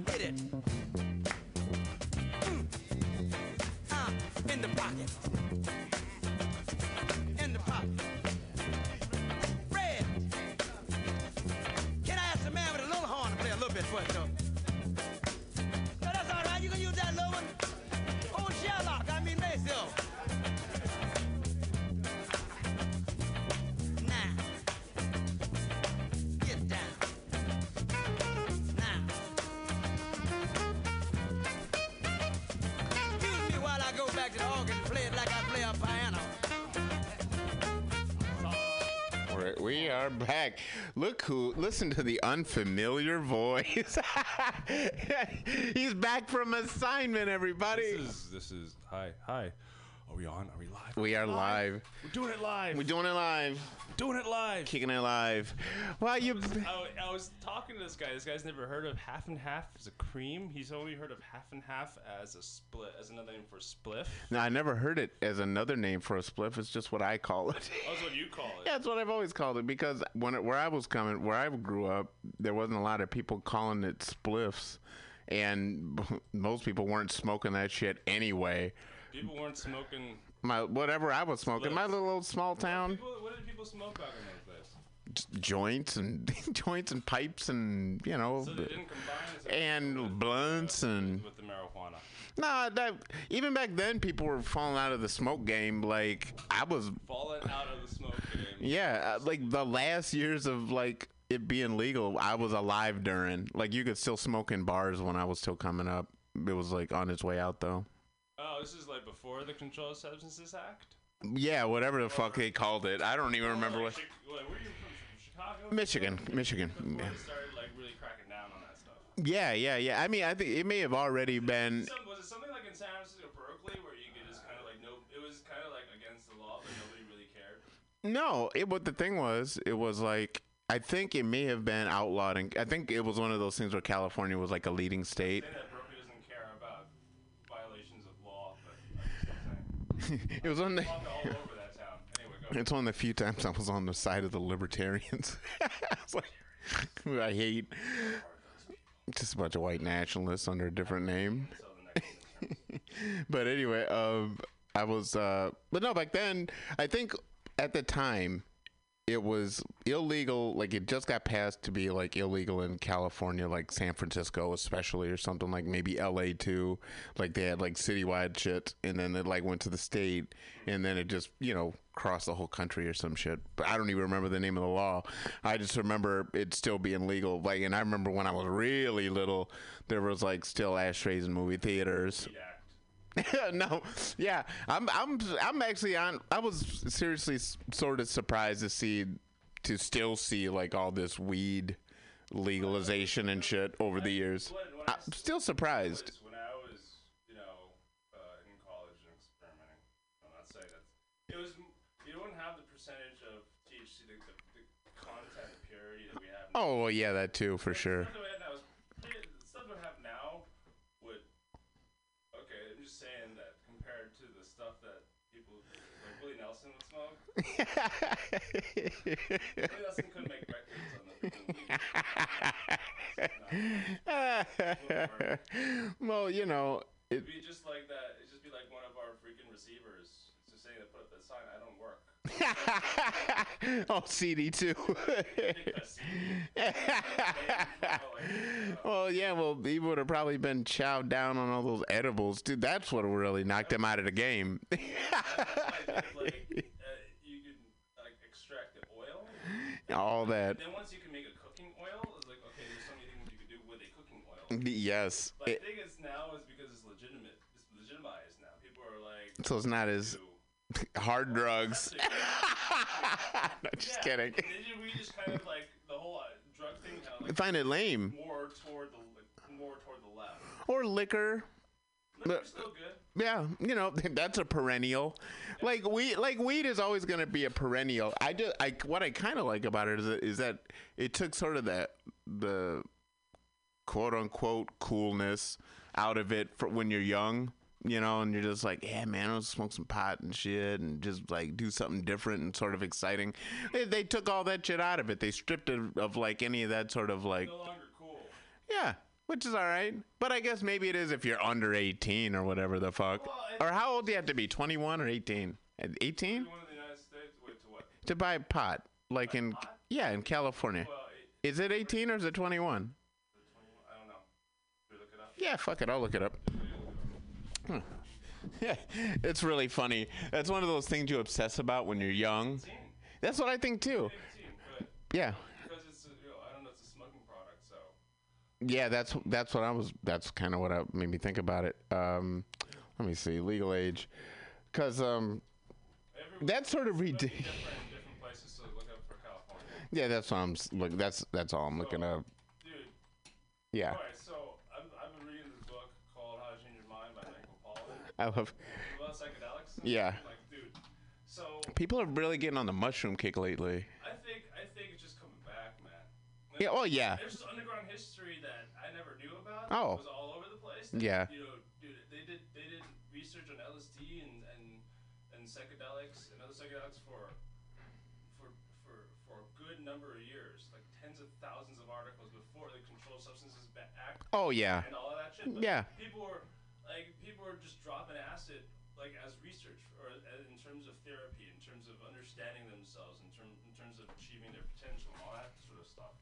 E: Look who, listen to the unfamiliar voice. He's back from assignment, everybody.
J: This is this is hi hi. Are we on? Are we live?
E: We are live.
J: We're doing it live.
E: We're doing it live.
J: Doing it live.
E: Kicking it live. Well, you.
J: I, I was talking to this guy. This guy's never heard of half and half as a cream. He's only heard of half and half as a split, as another name for spliff.
E: No, I never heard it as another name for a spliff. It's just what I call it.
J: Oh, that's what you call it.
E: Yeah, that's what I've always called it because when it, where I was coming, where I grew up, there wasn't a lot of people calling it spliffs, and most people weren't smoking that shit anyway.
J: People weren't smoking.
E: My whatever I was smoking, my little old small town
J: People, what did people smoke back in those days?
E: joints and joints and pipes and you know
J: So they didn't combine as a-
E: and blunts and
J: with the marijuana.
E: Nah, that even back then people were falling out of the smoke game. Like I was,
J: Falling out of the smoke game.
E: yeah, uh, like the last years of like it being legal, I was alive during. Like you could still smoke in bars when I was still coming up. It was like on its way out though.
J: Oh, this is like before the Controlled Substances Act.
E: Yeah, whatever the fuck they called it. I don't even remember what.
J: Chi- like, where are you from? Chicago?
E: Michigan, Michigan. Yeah.
J: started like really cracking down on that stuff.
E: Yeah, yeah, yeah. I mean, I think it may have already been.
J: Some, was it something like in San Francisco, Berkeley, where you could just kind of like no, it was kind of like against the law, but nobody really cared.
E: No, it. What the thing was, it was like I think it may have been outlawed, and I think it was one of those things where California was like a leading state.
J: Saying that Berkeley doesn't care about violations of law, but I'm just saying.
E: It was on the.
J: Walk all over that town. Anyway.
E: It's one of the few times I was on the side of the libertarians. It's like, I hate. Just a bunch of white nationalists under a different name.
J: So the next
E: but anyway, um, I was, uh, but no, back then, I think at the time, it was illegal. Like it just got passed to be like illegal in California, like San Francisco, especially, or something like maybe L.A. too. Like they had like citywide shit, and then it like went to the state, and then it just you know crossed the whole country or some shit. But I don't even remember the name of the law. I just remember it still being legal. Like, and I remember when I was really little, there was like still ashtrays in movie theaters.
J: Act.
E: no, yeah, I'm, I'm, I'm actually on. I was seriously s- sort of surprised to see, to still see like all this weed legalization and shit over the years. I'm still surprised.
J: When I was, you know, uh, in college and experimenting, I'm not saying that it was. You don't have the percentage of THC, the, the, the content purity that we have. now.
E: Oh well, yeah, that too for sure.
J: That we had now is pretty- the stuff we have now would. Okay, I'm just saying that compared to the stuff that people like Willie Nelson would smoke. Willie Nelson couldn't make records on the freaking
E: well, you know, it,
J: It'd be just like that. It'd just be like one of our freaking receivers just saying to put up that sign, I don't work.
E: oh, CD too. well, yeah, well, he would have probably been chowed down on all those edibles, dude. That's what really knocked him out of the game.
J: Uh, you could extract the oil.
E: all that.
J: Then once you can make a cooking oil, it's like okay, there's so many things you could do with a cooking oil.
E: Yes.
J: But
E: It-
J: I think it's now is because it's legitimate. It's legitimized now. People are like,
E: so it's not as hard drugs. no, just
J: yeah.
E: kidding.
J: Did you- We just kind of like the whole uh, drug thing kind of like
E: find it lame.
J: more toward the like, more toward the left.
E: Or liquor.
J: Liquor's still good.
E: Yeah, you know that's a perennial. Like weed, like weed is always going to be a perennial. I just, I what I kind of like about it is that, is that it took sort of that the quote unquote coolness out of it for when you're young, you know, and you're just like, yeah, man, I'll smoke some pot and shit, and just like do something different and sort of exciting. They, they took all that shit out of it. They stripped it of like any of that sort of like,
J: No longer cool.
E: yeah, which is all right. But I guess maybe it is if you're under 18 or whatever the fuck. Well, Or how old do you have to be? 21 or 18? 18
J: One of the United States. Wait to what?
E: to buy pot, like in yeah, in California. Is it 18 or is it 21?
J: I don't know. Should we look it up?
E: Yeah, fuck it, I'll look it up. Yeah, it's really funny. That's one of those things you obsess about when you're young. That's what I think too. Yeah.
J: Because it's you know, I don't know, it's a smoking product, so.
E: Yeah, that's that's what I was. That's kind of what I, made me think about it. Um, let me see, legal age, because um, that's sort of ridiculous.
J: Different, different places, so look up for California.
E: Yeah, that's what I'm look. That's that's all I'm looking up.
J: Dude.
E: Yeah, I love.
J: Psychedelics.
E: Yeah.
J: Like, dude. So,
E: People are really getting on the mushroom kick lately.
J: I think, I think it's just coming back, man.
E: Yeah, well, yeah.
J: There's this underground history that I never knew about.
E: Oh.
J: It was all over the place.
E: Yeah.
J: You know, dude, they did they did research on LSD and and, and psychedelics and other psychedelics for for for for a good number of years, like tens of thousands of articles before the Controlled Substances Act.
E: Oh, yeah.
J: And all of that shit. But
E: Yeah.
J: People were like people are just dropping acid like as research or as, in terms of therapy, in terms of understanding themselves, in term in terms of achieving their potential, all that sort of stuff.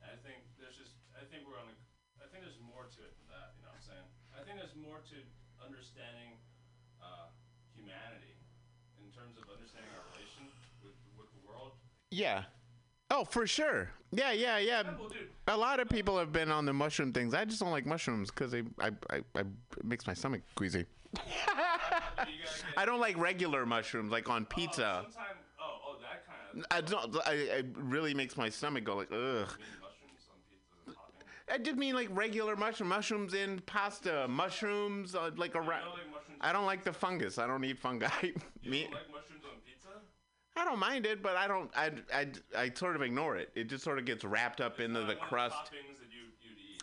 J: And I think there's just I think we're on a I think there's more to it than that. You know what I'm saying? I think there's more to understanding uh, humanity in terms of understanding our relation with with the world.
E: Yeah. Oh, for sure. Yeah, yeah, yeah. A lot of people have been on the mushroom things. I just don't like mushrooms because they, I, I, I, it makes my stomach queasy. I don't like regular mushrooms, like on pizza.
J: Sometime, oh, oh, that kind of.
E: I don't. I, it really makes my stomach go like ugh. I just mean like regular mushroom, mushrooms in pasta, mushrooms uh, like around. I don't like the fungus. I don't eat fungi. Me,
J: Like mushrooms?
E: I don't mind it, but I don't. I, I, I sort of ignore it. It just sort of gets wrapped up into the crust.
J: Toppings that you you'd eat.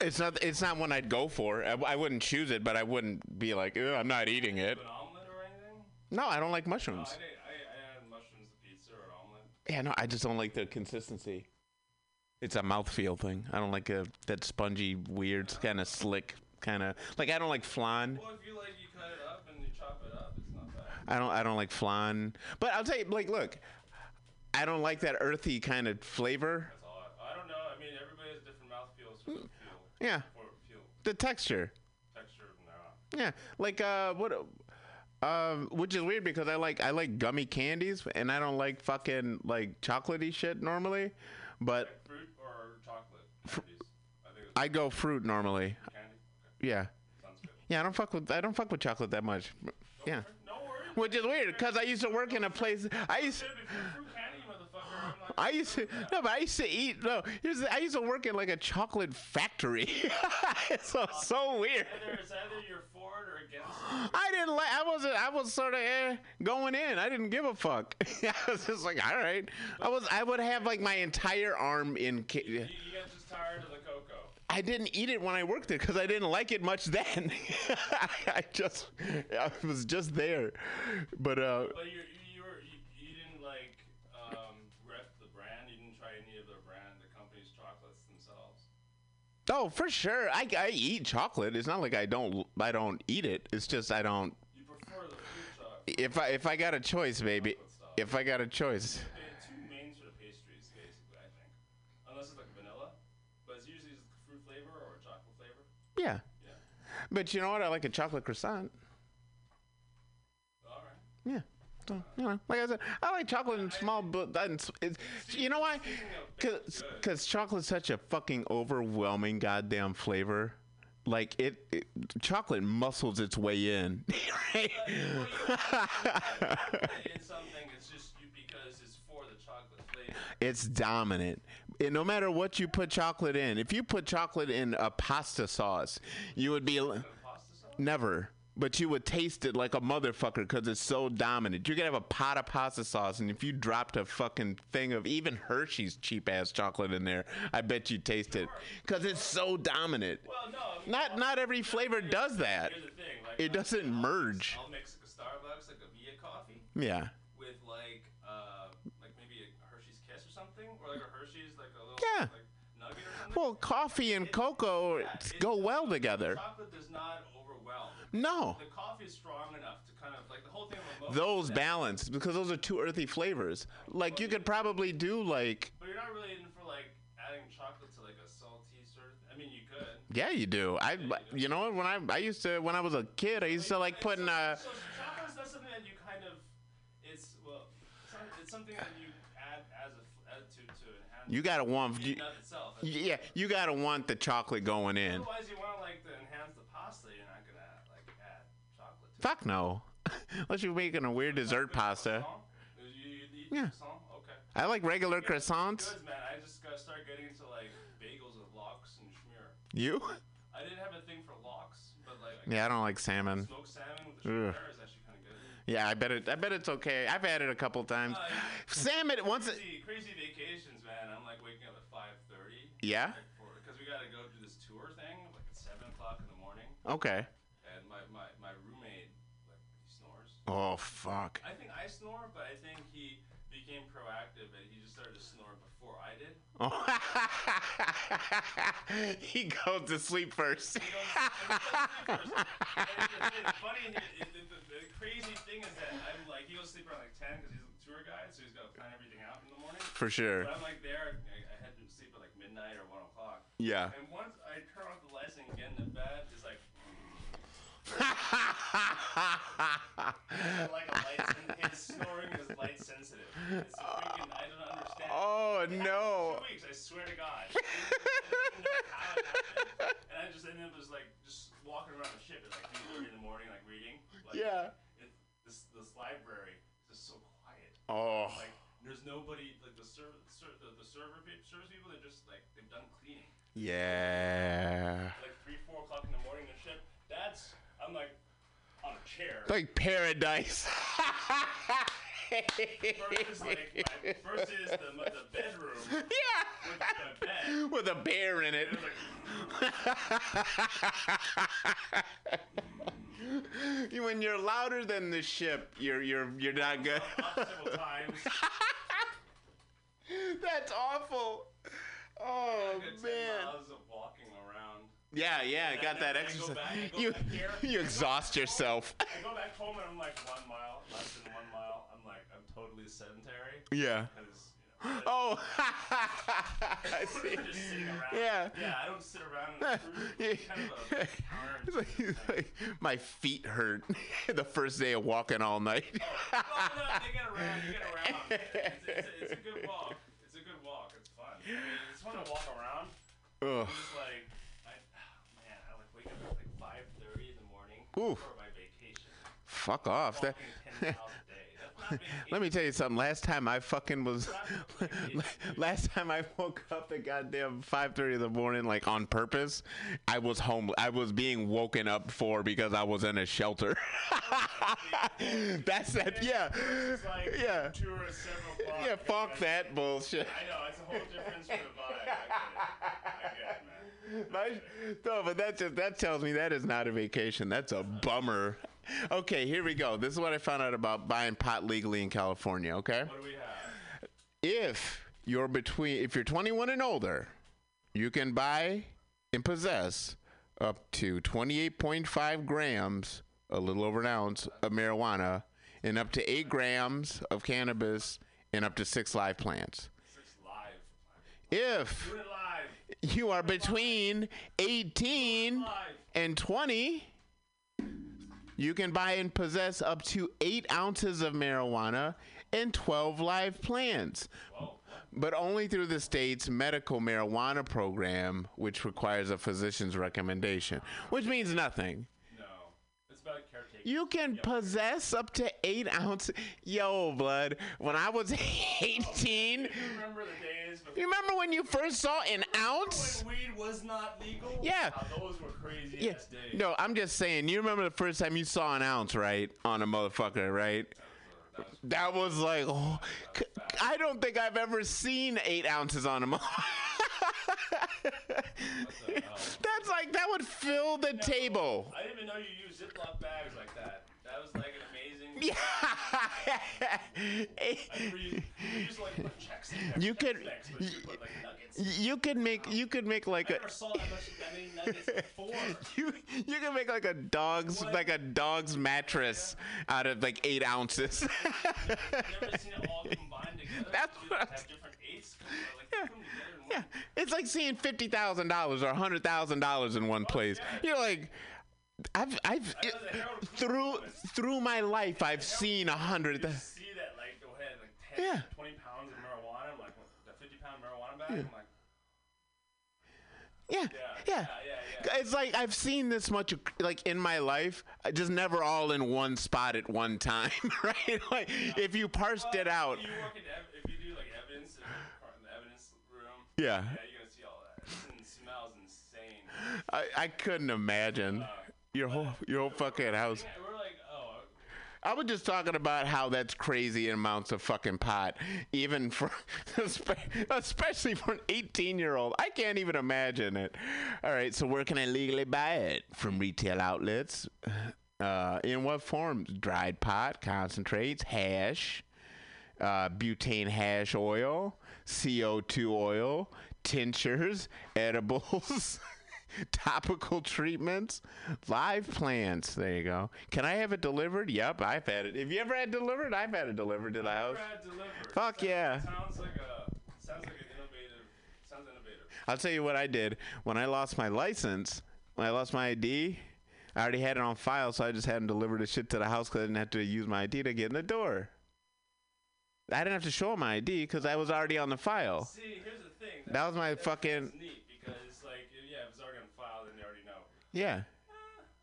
E: It's not. It's not one I'd go for. I, I wouldn't choose it, but I wouldn't be like, "Ugh, I'm not eating it.
J: An omelet or anything?
E: No, I don't like
J: No, I,
E: mushrooms.
J: I, I add mushrooms to pizza or omelet.
E: Yeah, no, I just don't like the consistency. It's a mouthfeel thing. I don't like a, that spongy, weird, kind of slick, kind of like I don't like flan.
J: Well, if you like, you cut it up and you chop it up. It's not bad.
E: I don't. I don't like flan. But I'll tell you, like, look, I don't like that earthy kind of flavor.
J: That's all. I, I don't know. I mean, everybody has different mouthfeels for the feel.
E: Yeah,
J: For
E: the texture.
J: texture. Nah.
E: Yeah, like uh, what? Um, which is weird because I like I like gummy candies and I don't like fucking like chocolatey shit normally, but
J: Fruit or chocolate candies? I think
E: I go fruit normally.
J: candy.
E: Yeah.
J: Sounds good.
E: Yeah, I don't fuck with I don't fuck with chocolate that much. Yeah.
J: Worries.
E: Which is weird because I used to work in a place. I used.
J: If you're a fruit candy, motherfucker, I'm not.
E: I used to no, but I used to eat no. Here's I used to work in like a chocolate factory. it's so so weird.
J: Either it's either you're for it or against it.
E: I didn't like. I wasn't. I was sort of eh, going in. I didn't give a fuck. I was just like, all right. I was. I would have like my entire arm in. ca-
J: You, you get just tired of the cocoa.
E: I didn't eat it when I worked there because I didn't like it much then. I just, I was just there, but uh,
J: But you you were you, you didn't like um, rep the brand. You didn't try any of their brand, the company's chocolates themselves.
E: oh, for sure, I, I eat chocolate. It's not like I don't, I don't eat it. It's just I don't.
J: You prefer the fruit chocolate.
E: If I if I got a choice, baby, if I got a choice,
J: They have two main sort of pastries, basically. I think, unless it's like vanilla, but it's usually just fruit flavor or chocolate flavor.
E: Yeah.
J: Yeah.
E: But you know what? I like a chocolate croissant.
J: All right.
E: Yeah. So, you know, like I said, I like chocolate in small, but it's, it's, you know why? Because because chocolate's such a fucking overwhelming goddamn flavor. Like it, it chocolate muscles its way in. right?
J: in something, it's just you because it's for the chocolate flavor.
E: it's dominant. And no matter what you put chocolate in, if you put chocolate in a pasta sauce, you would be
J: Pasta sauce.
E: never. But you would taste it like a motherfucker because it's so dominant. You could have a pot of pasta sauce, and if you dropped a fucking thing of even Hershey's cheap ass chocolate in there, I bet you'd taste it because it's so dominant.
J: Well, no. I mean,
E: Not not every flavor does that.
J: Here's the thing. Like,
E: It doesn't
J: I'll mix-
E: merge.
J: I'll mix like a Starbucks, like a Via coffee,
E: Yeah.
J: with like uh, like maybe a Hershey's Kiss or something, or like a Hershey's like a little
E: Yeah.
J: like nugget or something.
E: Well, coffee and cocoa
J: Yeah, it-
E: go well together.
J: Chocolate does not overwhelm.
E: No.
J: The coffee is strong enough to kind of like the whole thing.
E: Those balance because those are two earthy flavors. Like you could probably do like
J: But you're not really in for like adding chocolate to like a salty sort of. I mean, you could.
E: yeah, you do. I you know what when I I used to when I was a kid I used to like putting uh
J: So chocolate's not something that you kind of. It's well, it's something that you add as a f- add to to enhance.
E: You gotta want
J: the
E: you,
J: itself.
E: yeah you gotta want the chocolate going in.
J: Otherwise, you want like to enhance the pasta. You're not gonna like add chocolate. To
E: Fuck no, unless you're making a weird dessert pasta.
J: You, you
E: Yeah.
J: croissant? Okay.
E: I like regular croissants.
J: Good man. I just gotta start getting into like bagels with lox and schmear.
E: You?
J: I didn't have a thing for lox, but like I
E: Yeah, I don't like salmon.
J: smoked salmon with the
E: Yeah, I bet it. I bet it's okay. I've had it a couple times.
J: Uh,
E: Salmon once.
J: Crazy, crazy vacations, man. I'm like waking up at 5:30.
E: Yeah?
J: Because we gotta go do this tour thing like at seven o'clock in the morning,
E: okay.
J: and my, my, my roommate like he snores.
E: Oh fuck.
J: I think I snore, but I think he became proactive and he just started to snore before I did.
E: Oh. he goes to sleep first.
J: He goes, and he goes to sleep first. And it's, it's funny. It, it, the, the, the crazy thing is that I'm like he goes to sleep around like ten because he's a tour guide, so he's got to plan everything out in the morning.
E: For sure.
J: But I'm like there. I, I had to sleep at like midnight or one o'clock.
E: Yeah.
J: And once I turn off the lights and get into bed, it's like like a light. His snoring is light sensitive. It's uh, freaking. I don't understand.
E: Oh no.
J: Two weeks. I swear to God. I didn't know how it happened. And I just ended up just like just walking around the ship at like three thirty in the morning, like reading. Like,
E: Yeah.
J: It, this this library is just so quiet.
E: Oh.
J: Like there's nobody like the server ser- the, the server pe- service people. They're just like they've done cleaning.
E: Yeah.
J: Like three four o'clock in the morning in the ship. That's I'm like on a chair.
E: Like paradise.
J: Versus like my, versus the, the bedroom
E: yeah.
J: with the bed.
E: With a bear in it.
J: It like
E: when you're louder than the ship, you're you're you're not good. That's awful. Oh
J: Good 10
E: man.
J: miles of walking around.
E: Yeah, yeah,
J: And
E: got that
J: I go
E: exercise.
J: back- go
E: You
J: back here.
E: you exhaust yourself.
J: I go back home and I'm like one mile, less than one mile. I'm like I'm totally sedentary.
E: Yeah.
J: You know.
E: Oh, I see.
J: Just sitting around.
E: Yeah.
J: Yeah, I don't sit around.
E: Yeah.
J: kind of a
E: like, like, my feet hurt the first day of walking all night.
J: well, no, you get around. You get around. It's, it's, it's a good walk. It's a good walk. It's fun. I mean, it's fun to walk around.
E: Ugh.
J: Just like, I, oh, man, I like wake up at like 5:30 in the morning.
E: Ooh.
J: for my vacation.
E: Fuck off. That. Let me tell you something. Last time I fucking was, last time I woke up at goddamn five thirty in the morning, like on purpose, I was home. I was being woken up for because I was in a shelter. That's that. Yeah,
J: like
E: yeah,
J: two or several
E: yeah. Fuck that bullshit.
J: I know, it's a whole different sort of vibe. I get it. I get it, man.
E: My, no, but that just that tells me that is not a vacation. That's a bummer. Okay, here we go. This is what I found out about buying pot legally in California. Okay.
J: What do we have?
E: if you're between if you're 21 and older you can buy and possess up to 28.5 grams a little over an ounce of marijuana and up to 8 grams of cannabis and up to 6 live plants
J: Six live.
E: if
J: Do it live.
E: you are between 18 and 20 you can buy and possess up to 8 ounces of marijuana and 12 live plants but only through the state's medical marijuana program, which requires a physician's recommendation, which means nothing.
J: No. It's about caretaking.
E: You can possess up to eight ounces. Yo, blood. When I was 18,
J: You remember the days before
E: you remember when you first saw an ounce?
J: when weed was not legal?
E: Yeah.
J: Those were crazy
E: Yeah. No, I'm just saying. You remember the first time you saw an ounce, right, on a motherfucker, right? That was like, oh, I don't think I've ever seen eight ounces on a motherfucker. That's like that would fill the table.
J: I didn't even know you used Ziploc bags like that. That was like an amazing.
E: Yeah.
J: You, you used to like put checks in there.
E: You
J: checks
E: could-
J: next, you put like
E: you could make you could make like a
J: never saw that much that many nuggets before.
E: you you can make like a dog's
J: What?
E: like a dog's mattress out of like eight ounces.
J: Never seen it all combined together.
E: That's what I'm
J: have different eighths. Like,
E: Yeah.
J: put 'em together in one
E: yeah, it's like seeing fifty thousand dollars or hundred thousand dollars in one oh, place. You're like, I've I've
J: I was a Harold Kumar
E: through through my life I've seen a hundred.
J: You see that like go ahead like 10,
E: Yeah.
J: 20 pounds of marijuana. I'm like the 50 pound marijuana bag. I'm like
E: Yeah,
J: yeah,
E: yeah.
J: yeah, yeah, yeah.
E: It's like I've seen this much like in my life, uh, just never all in one spot at one time, right? Like if you parsed it out,
J: You work in ev- if you do like evidence in the, evidence room.
E: Yeah.
J: Yeah, you're gonna see all that. It smells insane.
E: I, I couldn't imagine your whole your whole fucking house.
J: We're like, oh,
E: I was just talking about how that's crazy amounts of fucking pot, even for, especially for an 18 year old. I can't even imagine it. All right, so where can I legally buy it? From retail outlets. Uh, in what forms? Dried pot, concentrates, hash, uh, butane hash oil, CO2 oil, tinctures, edibles. topical treatments, live plants. There you go. Can I have it delivered? Yep, I've had it. Have you ever had delivered? I've had it delivered to the house. Fuck yeah.
J: Sounds like a sounds like an innovative. Sounds innovative.
E: I'll tell you what I did when I lost my license. When I lost my ID, I already had it on file, so I just had them deliver the shit to the house because I didn't have to use my ID to get in the door. I didn't have to show my ID because I was already on the file.
J: See, here's the thing.
E: That was my fucking-
J: That's neat because like yeah, if it's already on file, then they already know.
E: Yeah.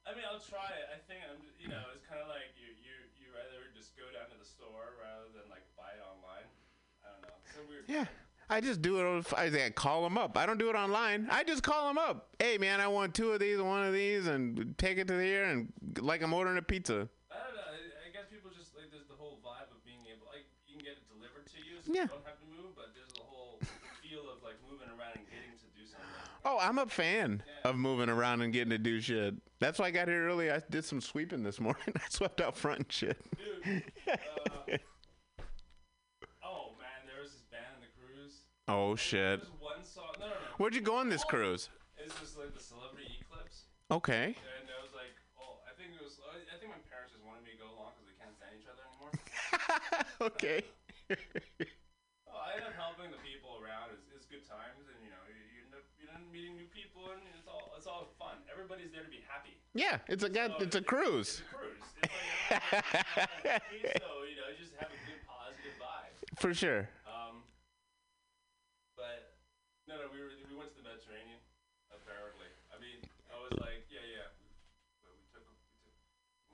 J: I mean, I'll try it. I think I'm, you know, it's kind of like you, you, you rather just go down to the store rather than like buy it online. I don't know. It's so weird.
E: Yeah. I just do it. On, I think I call them up. I don't do it online. I just call them up. Hey man, I want two of these one of these, and take it to here and like I'm ordering a pizza.
J: I don't know. I, I guess people just like there's the whole vibe of being able, like you can get it delivered to you, so
E: Yeah.
J: you don't have to
E: Oh, I'm a fan of moving around and getting to do shit. That's why I got here early. I did some sweeping this morning. I swept out front and shit.
J: Dude. Uh, oh man, there was this band on the cruise.
E: Oh shit.
J: There was one song. No, no, no.
E: Where'd you go on this cruise?
J: It's just like the Celebrity Eclipse.
E: Okay.
J: And it was like, oh, I think it was. I I think my parents just wanted me to go along because they can't stand each other anymore.
E: okay.
J: Oh, I end up helping the people around. It's, it's good times, and you know, you, you end up you end up meeting new people, and it's all it's all fun. Everybody's there to be happy.
E: Yeah, it's a
J: So
E: it's a cruise.
J: It's a cruise. It's like, so you know, just have a good positive vibe.
E: For sure.
J: Um, but no, no, we were we went to the Mediterranean. Apparently, I mean, I was like, yeah, yeah. We, we took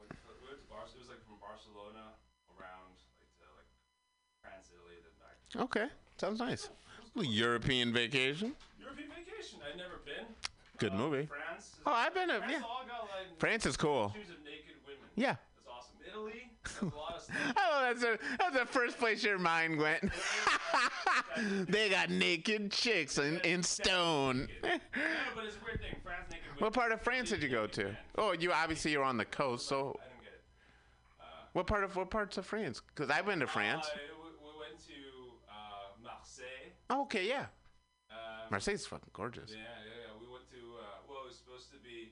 J: we took Barcelona, It was like from Barcelona around like to like France, Italy, then back.
E: Okay, sounds nice. European vacation.
J: European vacation. I've never been.
E: Good
J: Uh,
E: movie.
J: France.
E: Oh, I've been. A,
J: France
E: yeah.
J: got like
E: France is cool.
J: of naked women.
E: Yeah.
J: That's awesome. Italy. There's a lot of stuff.
E: Oh, that's a, that's the first place your mind went. they got naked chicks in, in stone.
J: no, but it's a weird thing. France naked women.
E: What part of France did you go to? Oh, you obviously you're on the coast. So,
J: I didn't get it.
E: what part of what parts of France? Because I've been to France.
J: Uh, we, we went to uh, Marseille.
E: Oh, okay, yeah. Marseille's fucking gorgeous.
J: Yeah, yeah, yeah. We went to uh, well, it was supposed to be.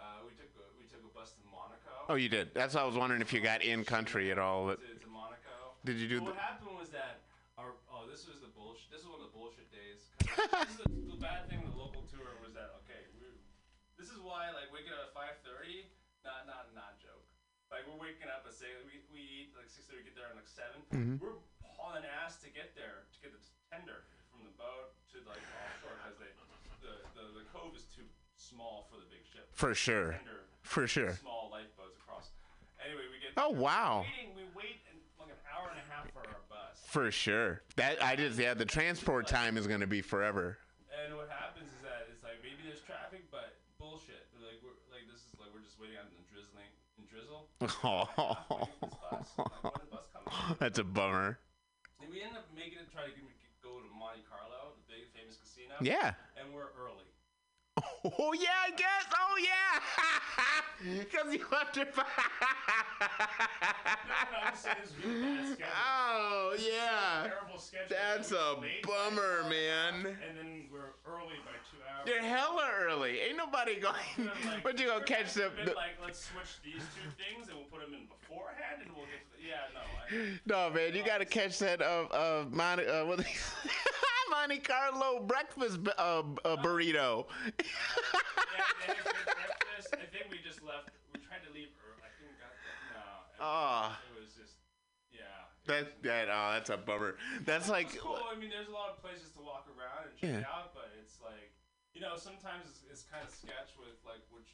J: Uh, we took a, we took a bus to Monaco.
E: Oh, you did. That's why I was wondering if you got in country at all.
J: To, to Monaco.
E: Did you do
J: Well,
E: the?
J: what happened was that our oh, this was the bullshit. This was one of the bullshit days. this is the, the bad thing with the local tour was that okay, we this is why like waking up at five thirty, not not not joke. Like we're waking up at say we, we eat like six thirty, get there at like 7 we
E: Mhm.
J: We're hauling ass to get there to get the tender from the boat to like offshore because they the, the the cove is too small for the big ship.
E: For sure. For sure.
J: Small lifeboats across. Anyway, we get.
E: Oh, wow.
J: Waiting, we wait in like an hour and a half for our bus.
E: For sure. That I just yeah. The transport time is gonna be forever.
J: And what happens is that it's like maybe there's traffic, but bullshit. Like we're like this is like we're just waiting on the drizzling in drizzle. Oh.
E: That's a bummer.
J: And we end up making it try to to Monte Carlo, the big casino.
E: Yeah.
J: And we're early.
E: Oh yeah, I guess. Oh yeah. Because you have to. oh yeah.
J: Terrible.
E: That's a bummer, man.
J: And then we're early by two hours.
E: You're hella early. Ain't nobody going. But you gonna catch the.
J: Been
E: the
J: like, let's switch these two things and we'll put them in beforehand and we'll get to the. Yeah, no. I,
E: no man, you gotta catch that of of Monte, uh, what they, Monte Carlo breakfast bu- uh, uh, burrito.
J: yeah, had good breakfast. I think we just left. We tried to leave early. I think we got no.
E: Ah.
J: It was just. Yeah.
E: That that oh, that's a bummer. That's like
J: It's cool. I mean, there's a lot of places to walk around and check
E: Yeah.
J: out, but it's like, you know, sometimes it's, it's kind of sketch with like which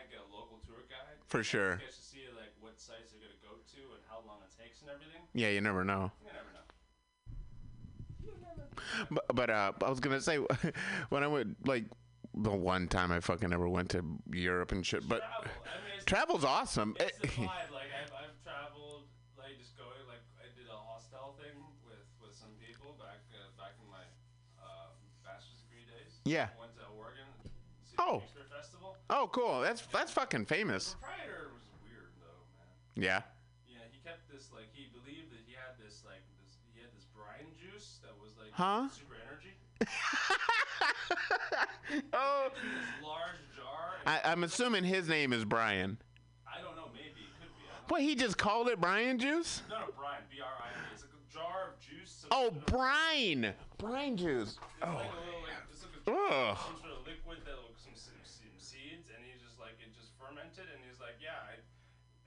J: you had get a local tour guide.
E: For sure.
J: To see like what sites they're gonna go to and how long it takes and everything.
E: yeah, you never know.
J: You never know.
E: But, but uh, I was gonna say when I went like the one time I fucking ever went to Europe and shit, but
J: Travel. I mean,
E: travel's awesome.
J: It's the vibe. Like I've, I've traveled, like just going, like I did a hostel thing with with some people back uh, back in my uh, bachelor's degree days.
E: Yeah.
J: I
E: Oh.
J: Shakespeare Festival.
E: oh, cool. That's that's fucking famous.
J: The proprietor was weird though, man.
E: Yeah.
J: Yeah, he kept this like he believed that he had this like this he had this brine juice that was like
E: Huh?
J: super energy.
E: Oh.
J: This large jar.
E: I, I'm assuming his name is Brian.
J: I don't know, maybe it could be.
E: What he just called it Brian juice?
J: No, no, brine, B R I N E. It's like a jar of juice.
E: Oh, brine. Brine juice.
J: It's
E: Oh.
J: like a oh, little, like, it's like a,
E: Ugh.
J: sort of liquid that looks some, some, some seeds, and he's just like it just fermented, and he's like, yeah, I,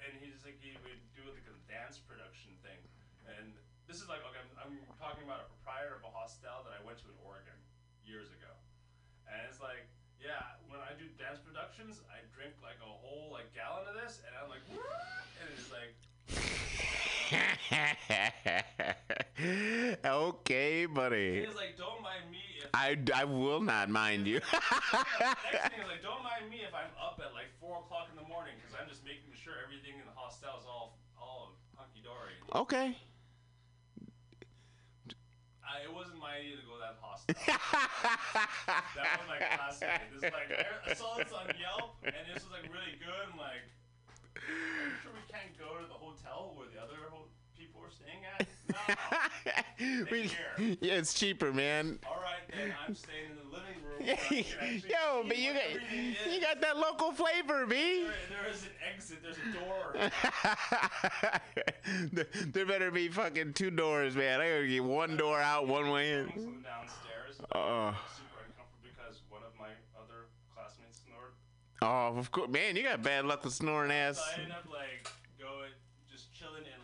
J: and he's like he would do like a dance production thing, and this is like okay, I'm, I'm talking about a proprietor of a hostel that I went to in Oregon years ago, and it's like. Yeah, when I do dance productions, I drink like a whole like gallon of this, and I'm like, and it's like,
E: okay, buddy.
J: he's like, don't mind me if
E: I, I will not mind you.
J: Next thing is like, don't mind me if I'm up at like four o'clock in the morning because I'm just making sure everything in the hostel is all all hunky dory.
E: okay.
J: I, it wasn't my idea to go that hostel. that was my classmate. This is like I saw this on Yelp and this was like really good. I'm like, are you sure we can't go to the hotel where the other ho- people are staying at? No.
E: We- yeah, it's cheaper, man.
J: All right, then I'm staying in the
E: Yo, but you got you got that local flavor, B.
J: There, there is an exit. There's a door.
E: there there better be fucking two doors, man. I gotta get one door out, one way in.
J: Downstairs.
E: Uh.
J: super uncomfortable because one of my other classmates snored.
E: Oh, of course, man. You got bad luck with snoring ass.
J: So I ended up like going, just chilling in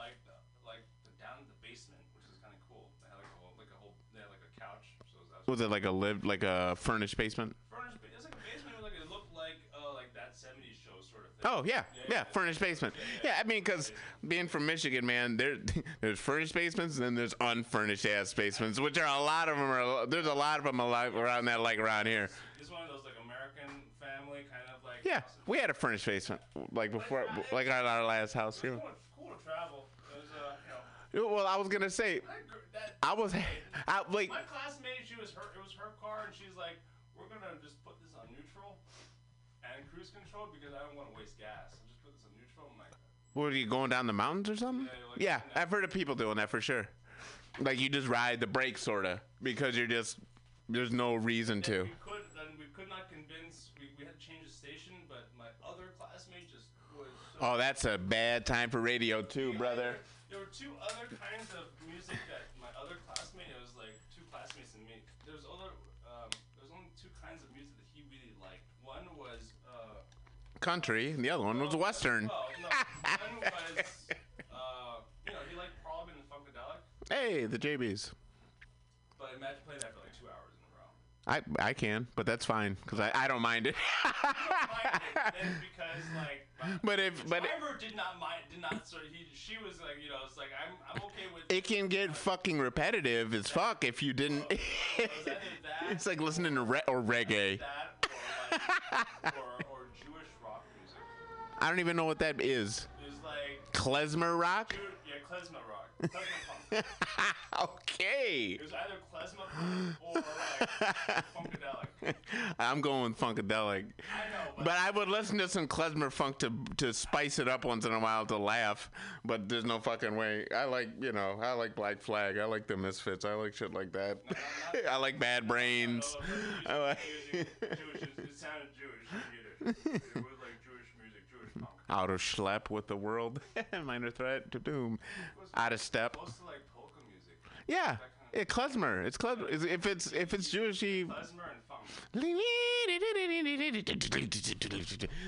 E: Was it like a live, like a furnished basement?
J: furnished? It's like a basement. Like it looked like uh like that '70s show sort of thing.
E: Oh yeah, yeah, furnished basement. Yeah, I mean, because being from Michigan, man, there there's furnished basements and then there's unfurnished ass basements, which are a lot of them are. There's a lot of them alive around that, like around here.
J: It's one of those like American family kind of like.
E: Yeah, we had a furnished basement, like before, like at our last house here.
J: Cool to travel. It was, uh, you know,
E: Well, I was gonna say,
J: that,
E: I was, I like,
J: my classmate, she was her. It was her car, and she's like, "We're gonna just put this on neutral and cruise control because I don't want to waste gas. So just put this on neutral." I'm like,
E: what are you going down the mountains or something? Yeah, I've heard of people doing that for sure. Like you just ride the brakes, sorta, because you're just there's no reason to.
J: we could, then we could not convince. We, we had to change the station, but my other classmate just was. So
E: Oh, that's a bad time for radio too, brother.
J: There were two other kinds of music that my other classmate, it was like two classmates and me. There was other, um, there was only two kinds of music that he really liked. One was, uh,
E: Country, and the other one was Western.
J: well, no, one was, uh, you know, he liked Parliament and Funkadelic,
E: Hey, the JBs.
J: but imagine playing that for like two hours in a row.
E: I I can, but that's fine because I, I don't mind it.
J: Because like, my,
E: But if- but-
J: driver did not mind, did not sort of, he, she was like, you know, it's like I'm, I'm okay with.
E: it can get fucking repetitive as fuck if you didn't. it's like listening to re- or reggae.
J: or, or Jewish rock music.
E: I don't even know what that is.
J: There's like
E: Klezmer rock.
J: Jew- klezmer rock, funk.
E: okay.
J: It was either klezmer funk or like funkadelic.
E: I'm going funkadelic. but, I would listen to some klezmer funk to to spice it up once in a while to laugh. But there's no fucking way. I like you know I like Black Flag. I like the Misfits. I like shit like that. I like Bad Brains. I like
J: Jewish, it sounded Jewish. You it. It was like Jewish music, Jewish punk.
E: Out of schlep with the world. Minor threat to doom. Out of step.
J: Like.
E: Yeah. Yeah, klezmer. It's klezmer. If it's if it's Jewishy.
J: Klezmer and funk.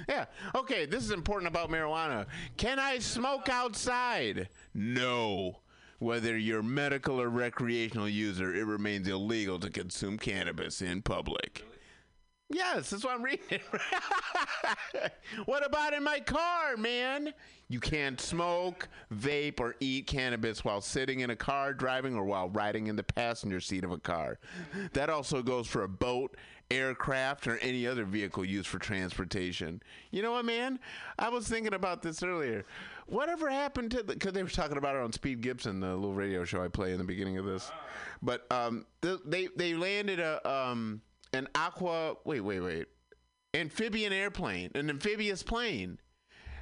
E: Yeah. Okay, this is important about marijuana. Can I smoke outside? No. Whether you're medical or recreational user, it remains illegal to consume cannabis in public. Yes, that's what I'm reading. what about in my car, man? You can't smoke, vape, or eat cannabis while sitting in a car, driving, or while riding in the passenger seat of a car. That also goes for a boat, aircraft, or any other vehicle used for transportation. You know what, man? I was thinking about this earlier. Whatever happened to the? Because they were talking about it on Speed Gibson, the little radio show I play in the beginning of this. But um, they they landed a um an aqua. Wait, wait, wait. Amphibian airplane, an amphibious plane.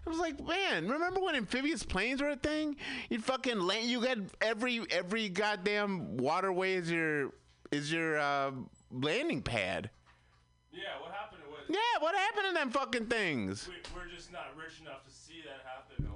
E: I was like, man, remember when amphibious planes were a thing? You fucking land. You got every every goddamn waterway is your is your uh, landing pad.
J: Yeah, what happened was
E: Yeah, what happened to them fucking things?
J: we, we're just not rich enough to see that happen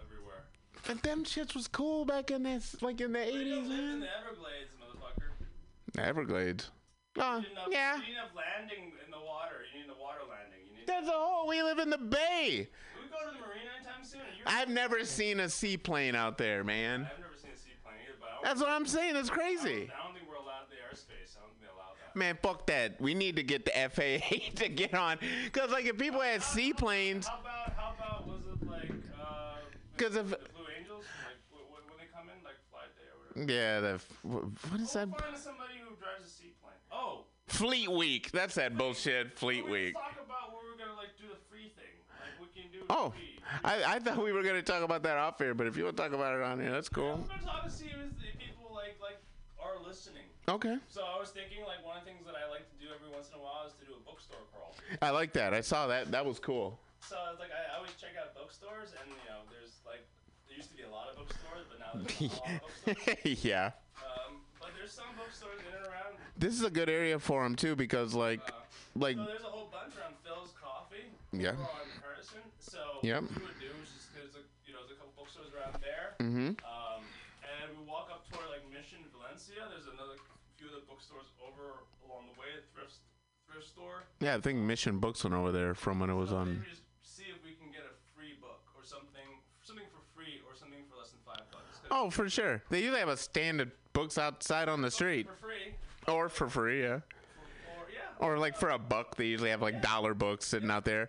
J: everywhere.
E: But them shits was cool back in this, like in the eighties,
J: don't in
E: man.
J: the Everglades, motherfucker.
E: Everglades. Oh,
J: You need enough,
E: yeah.
J: You need enough landing in the water. You need the water landing. You need.
E: There's a whole. We live in the bay.
J: we go to the marina anytime soon?
E: I've never seen a seaplane out there, man.
J: I've never seen a seaplane either, but I
E: That's what I'm saying. That's crazy.
J: I don't think we're allowed the airspace. I don't think they allow that.
E: Man, fuck that. We need to get the FAA to get on. Because, like, if people had seaplanes.
J: How about how about was it like uh?
E: 'Cause if-
J: the Blue Angels, like w- w- when they come in, like Flight Day or whatever.
E: Yeah, the. What is that?
J: Find somebody who drives a seaplane. Oh,
E: Fleet Week. That's that bullshit. Fleet Week.
J: talk about where we're gonna like do the free thing. Like we can do.
E: Oh,
J: free.
E: I, I thought we were going to talk about that off air, but if you want to talk about it on here, that's cool.
J: We're gonna talk to see if people like like are listening.
E: Okay.
J: So I was thinking like one of the things that I like to do every once in a while is to do a bookstore crawl.
E: I like that. I saw that. That was cool.
J: So it's like I, I always check out bookstores, and you know, there's like there used to be a lot of bookstores, but now there's not a lot of bookstores.
E: yeah.
J: Um, there's some bookstores in and around.
E: This is a good area for him, too, because, like, like,
J: So there's a whole bunch around Philz Coffee.
E: Yeah.
J: On. So
E: Yep.
J: what we would do is just there's a you know there's a couple bookstores around there.
E: Mhm.
J: Um, and we walk up toward like Mission Valencia. There's another few other bookstores over along the way. Thrift thrift store.
E: yeah, I think Mission Books went over there from when it was on.
J: Maybe just see if we can get a free book or something something for free or something for less than five bucks.
E: Oh, for sure. They usually have a stand of books outside on the street.
J: For free.
E: Or for free, yeah.
J: Or yeah.
E: Or like for a buck, they usually have like dollar books sitting out there.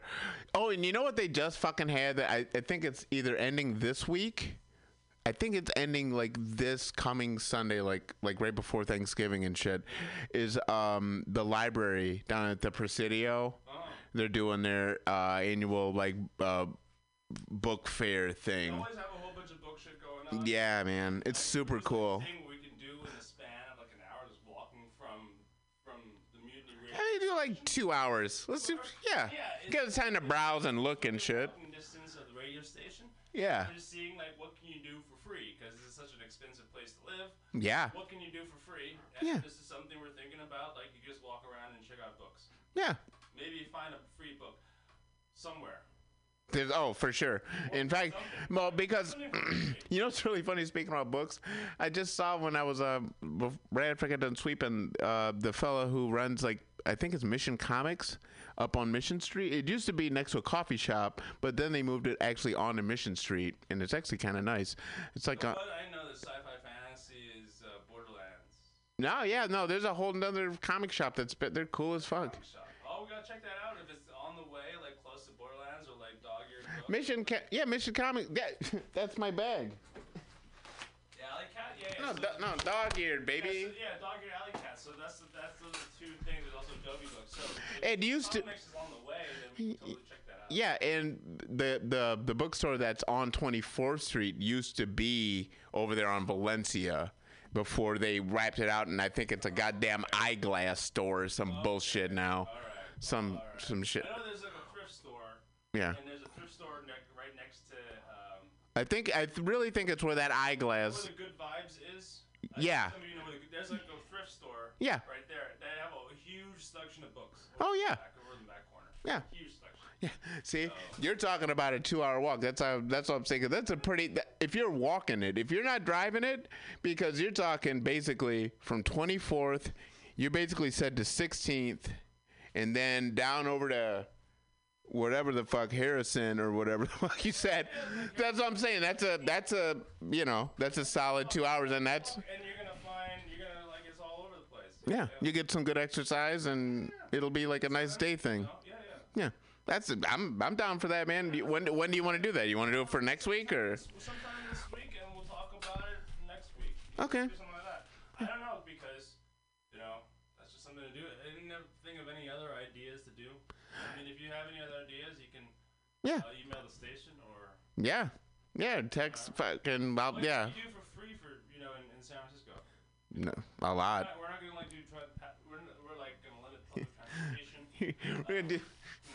E: Oh, and you know what they just fucking had? That I, I think it's either ending this week. I think it's ending like this coming Sunday, like like right before Thanksgiving and shit. Is um the library down at the Presidio? They're doing their uh, annual like uh, book fair thing.
J: always have a whole bunch of book shit going on.
E: Yeah, man, it's super cool.
J: Thing we can do in the span of like an hour, just walking from from the mutiny radio.
E: Hey, do like two hours. Let's do yeah. Get time to browse and look and shit.
J: Distance of the radio station.
E: Yeah.
J: Just seeing like what can you do for free because this is such an expensive place to live.
E: Yeah.
J: What can you do for free? And
E: Yeah.
J: This is something we're thinking about. Like you just walk around and check out books.
E: Yeah.
J: Maybe find a free book somewhere.
E: There's, oh, for sure. In fact, well, because you know, it's really funny. Speaking about books, I just saw when I was uh, right after I got done sweeping, uh, the fella who runs like I think it's Mission Comics up on Mission Street. It used to be next to a coffee shop, but then they moved it actually onto Mission Street, and it's actually kind of nice. It's like a,
J: But I know that sci-fi fantasy is uh, Borderlands.
E: no, yeah, no. There's a whole another comic shop that's bit they're cool as fuck.
J: Oh, we gotta check that out if it's on the way, like close to Borderlands or like Dog Book.
E: Mission, ca- yeah, Mission Comic. Yeah, that's my bag.
J: Yeah, Alley Cat. Yeah, yeah.
E: No,
J: so
E: do- no, dog eared,
J: Yeah,
E: baby.
J: so, yeah, Dog Eared Alley Cat. So that's the, that's those are two things. There's also Dovey Book. So
E: It used to-
J: is on the way, then we can totally check that out.
E: Yeah, and the the the bookstore that's on 24th Street used to be over there on Valencia before they wrapped it out, and I think it's a goddamn eyeglass store or some bullshit now. Some some shit.
J: I know there's like a thrift store.
E: Yeah.
J: And there's a thrift store ne- right next to um,
E: I think I really think it's where that
J: where
E: eyeglass.
J: the Good Vibes is. I
E: Yeah.
J: think Some of you know the, there's like a thrift store.
E: Yeah.
J: Right there. They have a huge selection of books.
E: Oh, yeah.
J: Back over in the back corner.
E: Yeah.
J: Huge selection.
E: Yeah. See, you're talking about a two-hour walk. That's how. That's what I'm saying. That's a pretty. If you're walking it, if you're not driving it, because you're talking basically from 24th, you basically said to 16th, and then down over to whatever the fuck Harrison or whatever the fuck you said. That's what I'm saying. That's a. That's a. You know. That's a solid two hours, and that's.
J: And you're gonna find you're gonna like it's all over the place.
E: Yeah, you get some good exercise, and it'll be like a nice day thing. Oh, yeah, yeah. Yeah. that's. I'm. I'm down for that, man. When When do you want to do that? You want to do it for next week or?
J: Sometime this week, and we'll talk about it next week.
E: Okay.
J: Like that. I don't know you have any other ideas, you can
E: Yeah.
J: uh, email the station or
E: Yeah. Yeah. Text. Fucking. Well, yeah.
J: do for free for you know in, in San Francisco.
E: No, a
J: We're
E: lot.
J: not, we're not gonna like do try, pa- we're, we're like gonna limit public transportation.
E: We're gonna do.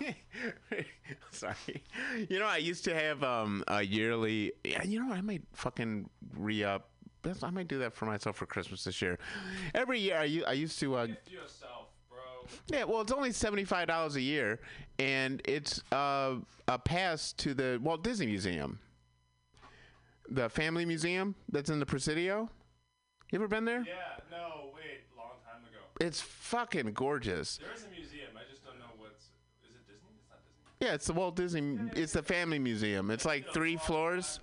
E: Sorry. You know, I used to have um a yearly. Yeah, you know, I might fucking re up. I might do that for myself for Christmas this year. Every year, I used to. Uh,
J: Gift yourself.
E: Yeah, well, it's only seventy-five dollars a year, and it's uh, a pass to the Walt Disney Museum, the Family Museum that's in the Presidio. You ever been there?
J: Yeah. No. Wait. Long time ago.
E: It's fucking gorgeous.
J: There is a museum. I just don't know what's. Is it Disney? It's not Disney.
E: Yeah, it's the Walt Disney. It's the Family Museum. It's like three floors.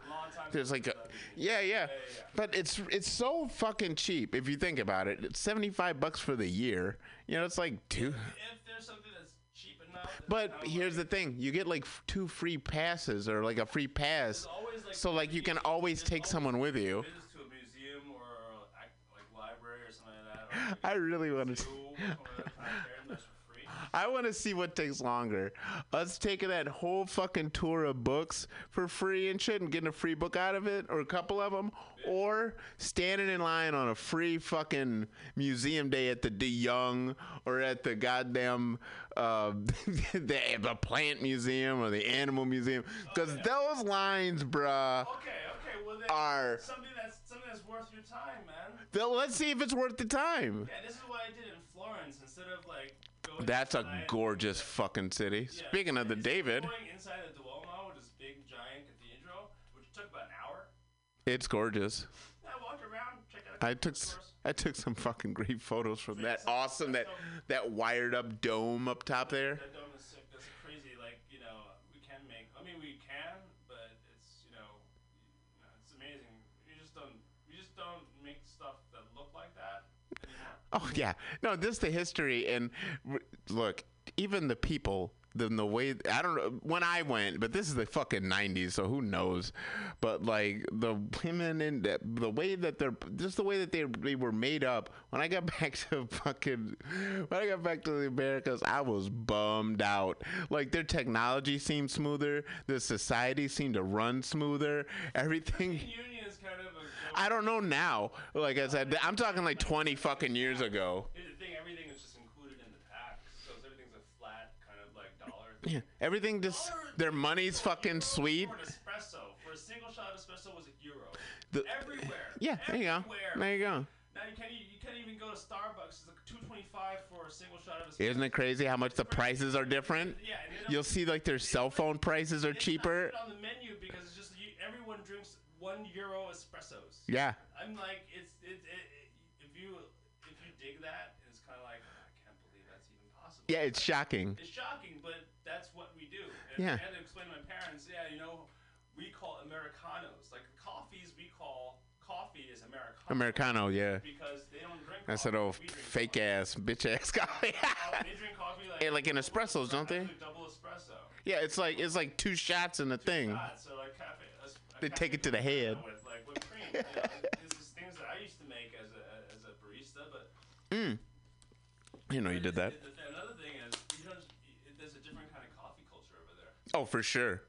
E: There's like a, yeah, yeah, but it's it's so fucking cheap if you think about it. It's seventy-five bucks for the year. You know, it's like two.
J: If there's something that's cheap enough.
E: But here's the thing: you get like f- two free passes or like a free pass, so like you can always take someone with you.
J: To a museum or like library or something like that. Or like
E: I really want to. I want to see what takes longer: us taking that whole fucking tour of books for free and shit, and getting a free book out of it, or a couple of them, or standing in line on a free fucking museum day at the De Young or at the goddamn uh, the, the plant museum or the animal museum, because those lines, bruh.
J: Okay, okay. Well, then
E: Are-
J: something that's something that's worth your time, man.
E: Then let's see if it's worth the time.
J: Yeah, this is what I did in Florence instead of like.
E: That's a gorgeous fucking city.
J: Yeah,
E: Speaking of the David,
J: Going inside the Duomo, which is big giant cathedral, which took about an hour.
E: it's gorgeous.
J: I walked around, checked out.
E: I took s- I took some fucking great photos from that awesome that that wired up dome up top there.
J: That dome
E: Oh yeah, no, this is the history and look, even the people, the, the way I don't know when I went, but this is the fucking '90s, so who knows? But like the women and the, the way that they're just the way that they they were made up. When I got back to fucking when I got back to the Americas, I was bummed out. Like their technology seemed smoother, the society seemed to run smoother, everything.
J: Union is kind of.
E: I don't know now. Like I said, I'm talking like 20 fucking years ago.
J: Here's the thing: everything is just included in the tax, so everything's a flat kind of like dollar.
E: Yeah, everything just their money's fucking sweet.
J: For an espresso, for a single shot of espresso was a euro.
E: The-
J: Everywhere.
E: Yeah, there you go. There you go.
J: Now you can't, you can't even go to Starbucks. It's like two twenty five for a single shot of espresso.
E: Isn't it crazy how much the prices are different?
J: Yeah, and
E: You'll see like their cell phone prices are cheaper.
J: on the menu because it's just you, everyone drinks one euro espressos.
E: Yeah.
J: I'm like, it's it, it, if you if you dig that, it's kind of like ah, I can't believe that's even possible.
E: Yeah, it's shocking.
J: It's shocking, but that's what we do. And
E: Yeah.
J: I had to explain to my parents, yeah, you know, we call Americanos. Like coffees, we call coffee is Americano.
E: Americano, yeah.
J: Because they don't drink
E: That's
J: coffee.
E: that old fake ass bitch ass coffee.
J: coffee. They drink coffee like,
E: Yeah, like in espressos, don't they?
J: Double espresso.
E: yeah, it's like it's like two shots in the thing.
J: shots, so like cafe, a, a
E: They take it to the head.
J: With like whipped cream. You know, this is things that I used to make as a as a barista, but
E: Mm. You know you did that.
J: the, the, another thing is you don't. There's a different kind of coffee culture over there.
E: Oh, for sure.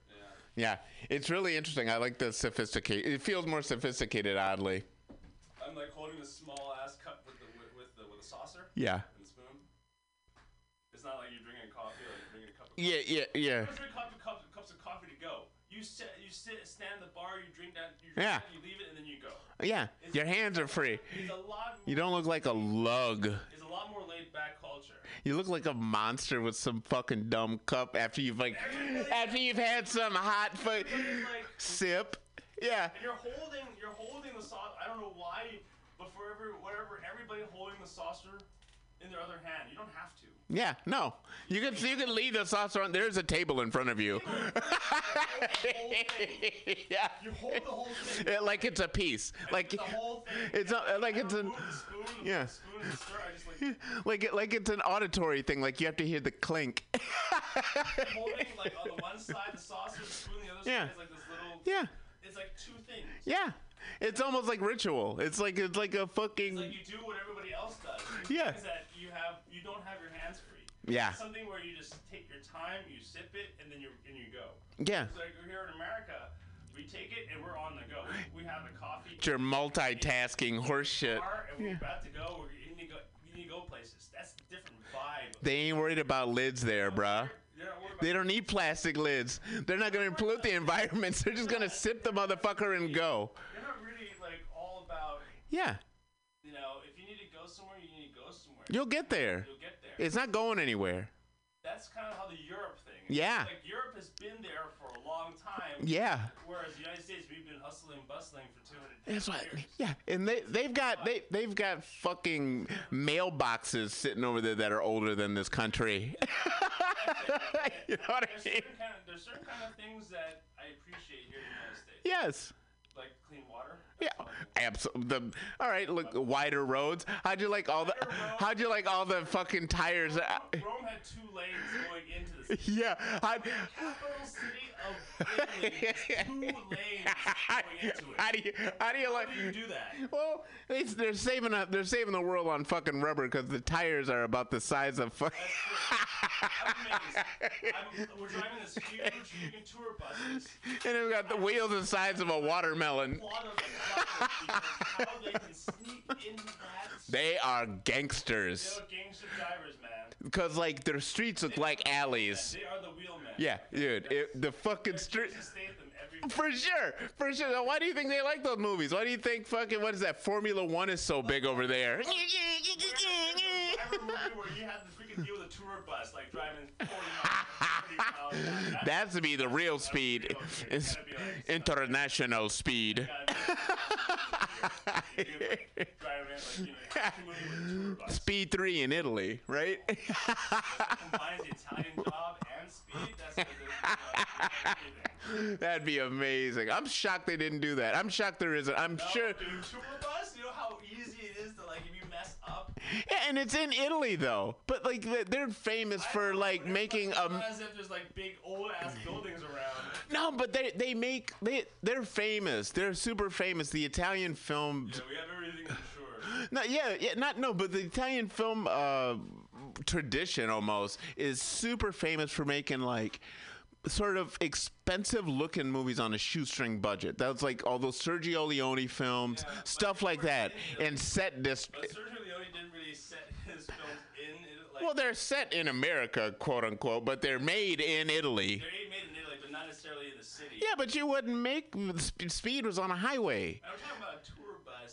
E: Yeah, it's really interesting. I like the sophisticated. It feels more sophisticated, oddly.
J: I'm like holding a small ass cup with the with, with the with a saucer.
E: Yeah.
J: And spoon. It's not like you're drinking coffee you're drinking a cup of
E: Yeah,
J: coffee.
E: yeah, yeah.
J: You don't drink cup, cups, cups of coffee to go. You sit, you sit, stand at the bar, you drink that, you, drink
E: Yeah.
J: that, you leave it, and then you go.
E: Yeah, your hands are free.
J: It's a lot.
E: You don't look like a lug.
J: It's a lot more laid back culture.
E: You look like a monster with some fucking dumb cup after you've like after you've had some hot fu- sip. Yeah.
J: And you're holding, you're holding the sauce. I don't know why, but for every whatever, everybody holding the saucer in their other hand. You don't have to.
E: Yeah, no. You can you can leave the saucer on. There's a table in front of you. yeah.
J: You hold the whole thing.
E: Yeah, like it's a piece. Like
J: The whole thing.
E: it's not, like it's an
J: Spoon,
E: yeah.
J: spoon stir. Like
E: like it, like it's an auditory thing. Like you have to hear the clink.
J: holding like on the one side the saucer, the spoon, the other
E: Yeah.
J: side is like this little.
E: Yeah.
J: It's like two things.
E: Yeah. It's almost like ritual. It's like it's like a fucking
J: It's like you do what everybody else does.
E: Yeah.
J: things that you have, you don't have your hands free.
E: Yeah.
J: It's something where you just take your time, you sip it, and then you and you go.
E: Yeah.
J: It's like here in America, we take it and we're on the go. We have a coffee.
E: It's your multitasking horse shit.
J: bar, and we're about to go. We're, you need to go. You need to go places. That's a different vibe.
E: They ain't worried about lids there, bruh.
J: They're not worried
E: They don't need plastic lids. They're not gonna pollute the environment. They're just gonna sip the motherfucker and go.
J: They're not really like all about.
E: Yeah.
J: You know, somewhere, you need to go somewhere.
E: You'll get there.
J: You'll get there.
E: It's not going anywhere.
J: That's kind of how the Europe thing. is.
E: Yeah.
J: Like Europe has been there for a long time.
E: Yeah.
J: Whereas the United States, we've been hustling, and bustling for 200
E: That's right.
J: years.
E: Yeah, and they they've got they they've got fucking mailboxes sitting over there that are older than this country. you know what I mean?
J: certain, kind of, there's certain kind of things that I appreciate here in the United States.
E: Yes.
J: Like clean water.
E: Yeah, absolutely. All right, look, wider roads. How'd you like all the? How'd you like all the fucking tires?
J: Rome uh, had two lanes going into the city.
E: Yeah, I,
J: Capital city of Italy, two lanes going into it.
E: how do you how do you like?
J: How do you do that?
E: Well, it's, they're saving a, they're saving the world on fucking rubber because the tires are about the size of fucking.
J: I'm amazed. I'm, we're driving this huge tour buses.
E: and they've got the wheels the size of a watermelon.
J: Plot of the drivers because how they can sneak into that.
E: They are
J: They're
E: gangsters.
J: gangster drivers, man.
E: Because like their streets look like alleys.
J: They are the.
E: Yeah, dude. It, the fucking street.
J: Jason Statham every.
E: For sure, for sure. Now, Why do you think they like those movies? Why do you think fucking what is that? Formula One is so big over there.
J: I remember where you had freaking deal with a tour bus, like driving 40 miles, 30 miles. That-
E: to be the real speed. It's international speed.
J: Uh, in, like, you know, commuting with a tour bus.
E: Speed three in Italy, right?
J: Combines the Italian job and speed. That's what they're everything.
E: That'd be amazing. I'm shocked they didn't do that. I'm shocked there isn't. I'm
J: No,
E: sure.
J: Dude, tour bus, you know how
E: Yeah, and it's in Italy though. But like they- they're famous for like making um
J: as if there's like big old ass buildings around.
E: no, but they they make they they're famous. They're super famous. The Italian film
J: Yeah, we have everything.
E: No, yeah, yeah, not no, but the Italian film uh, tradition almost is super famous for making like sort of expensive looking movies on a shoestring budget. That's like all those Sergio Leone films, stuff like that, and set this.
J: But Sergio Leone didn't really set his films in it, like
E: Well, they're set in America, quote unquote, but they're made in Italy.
J: they're made in Italy, but not necessarily in the city.
E: Yeah, but you wouldn't make Speed was on a highway.
J: I'm talking about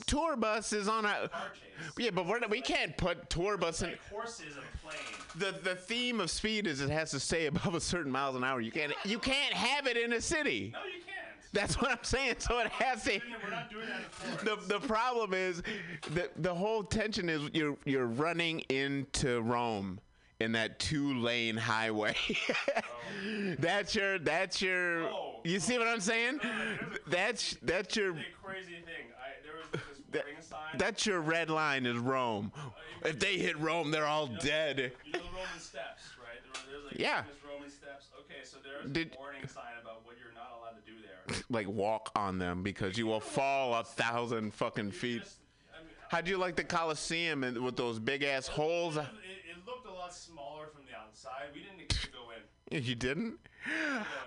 J: tour bus.
E: Is on a.
J: car chase.
E: Yeah, but we're, we can't put tour bus in.
J: Like horses and a plane.
E: the the theme of speed is it has to stay above a certain miles an hour. You can't you can't have it in a city.
J: No, you can't.
E: That's what I'm saying. So it has to.
J: We're not doing that in
E: The,
J: Florence.
E: the problem is the the whole tension is you're you're running into Rome in that two lane highway. that's your that's your
J: Oh.
E: you see what I'm saying? That's that's your
J: Big crazy thing.
E: That- that's your red line is Rome. If they hit Rome, they're all dead.
J: You know the Roman steps, right? There, there's like
E: Yeah.
J: Roman steps. Okay, so there's
E: Did-
J: a warning sign about what you're not allowed to do there.
E: Like walk on them because you will fall a thousand fucking feet.
J: Just, I mean,
E: How'd you like the Coliseum and with those big ass holes?
J: it, it looked a lot smaller from the outside. We didn't go in.
E: You didn't?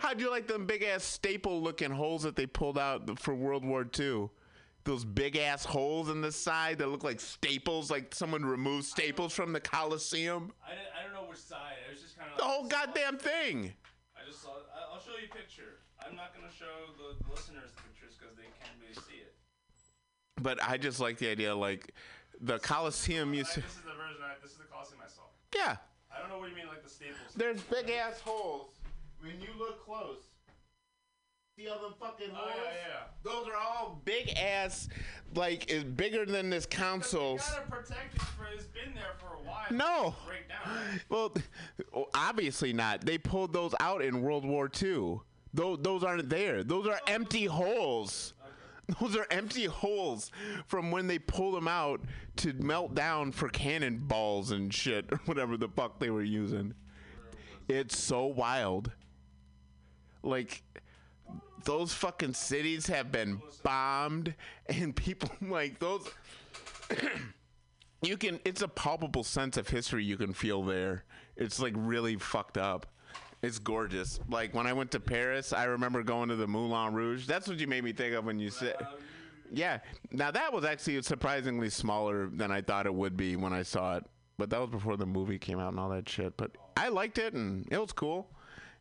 E: How'd you like them big ass staple looking holes that they pulled out for World War II? Those big ass holes in the side that look like staples, like someone removed staples from the Coliseum.
J: I, didn't, I don't know which side. It was just kind of
E: The whole goddamn thing.
J: I just saw. I'll show you a picture. I'm not gonna show the, the listeners the pictures because they can't really see it.
E: But I just like the idea, like the Coliseum. You
J: this is the version. I, this is the Coliseum I saw.
E: yeah,
J: I don't know what you mean, like the staples.
E: there's big ass holes. When you look close, all them fucking
J: Oh yeah, yeah.
E: Those are all big ass, like is bigger than this
J: You
E: council's.
J: gotta protect it for. It's been there for a while.
E: No.
J: Break down.
E: Well, obviously not. They pulled those out in World War II. Those, those aren't there. Those are empty holes. Those are empty holes from when they pulled them out to melt down for cannonballs and shit, or whatever the fuck they were using. It's so wild. Like, those fucking cities have been bombed, and people, like, those you can it's a palpable sense of history you can feel there. It's like really fucked up. It's gorgeous. Like when i went to paris i remember going to the moulin rouge. That's what you made me think of when you said yeah. Now that was actually surprisingly smaller than i thought it would be when i saw it. But that was before the movie came out and all that shit. But i liked it and it was cool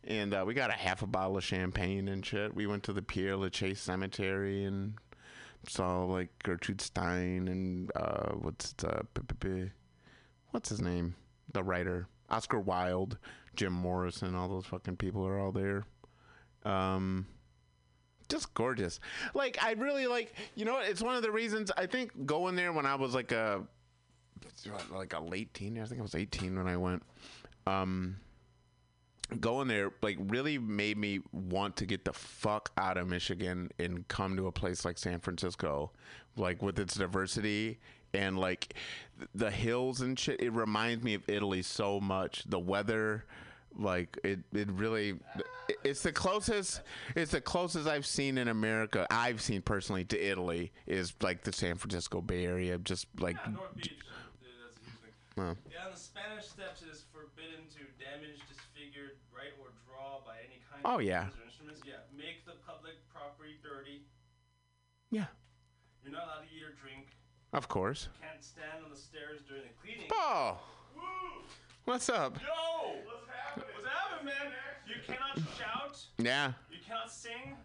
E: and uh, we got a half a bottle of champagne and shit we went to the pierre lachaise cemetery and saw like Gertrude Stein and uh, what's uh, what's his name, the writer Oscar Wilde, Jim Morrison, all those fucking people are all there. Um, just gorgeous. Like I really like, you know, it's one of the reasons I think going there when I was like a like a late teen. I think I was 18 when I went. Um, going there like really made me want to get the fuck out of Michigan and come to a place like San Francisco, like with its diversity and like the hills and shit. It reminds me of Italy so much. The weather, like it, it really, it's the closest. It's the closest I've seen in America. I've seen personally to Italy is like the San Francisco Bay Area. Just like,
J: Yeah, North Beach. uh, That's a huge thing.
E: uh,
J: Yeah, on the Spanish steps, is forbidden to damage, disfigure, write, or draw by any kind
E: Oh, yeah.
J: weapons or instruments. Yeah, make the public property dirty.
E: yeah,
J: You're not allowed to eat or drink.
E: of course.
J: Can't stand on the stairs during the cleaning.
E: Oh,
J: Woo!
E: what's up?
J: Yo! What's happening? What's happening, man? You cannot shout.
E: Yeah,
J: You cannot sing.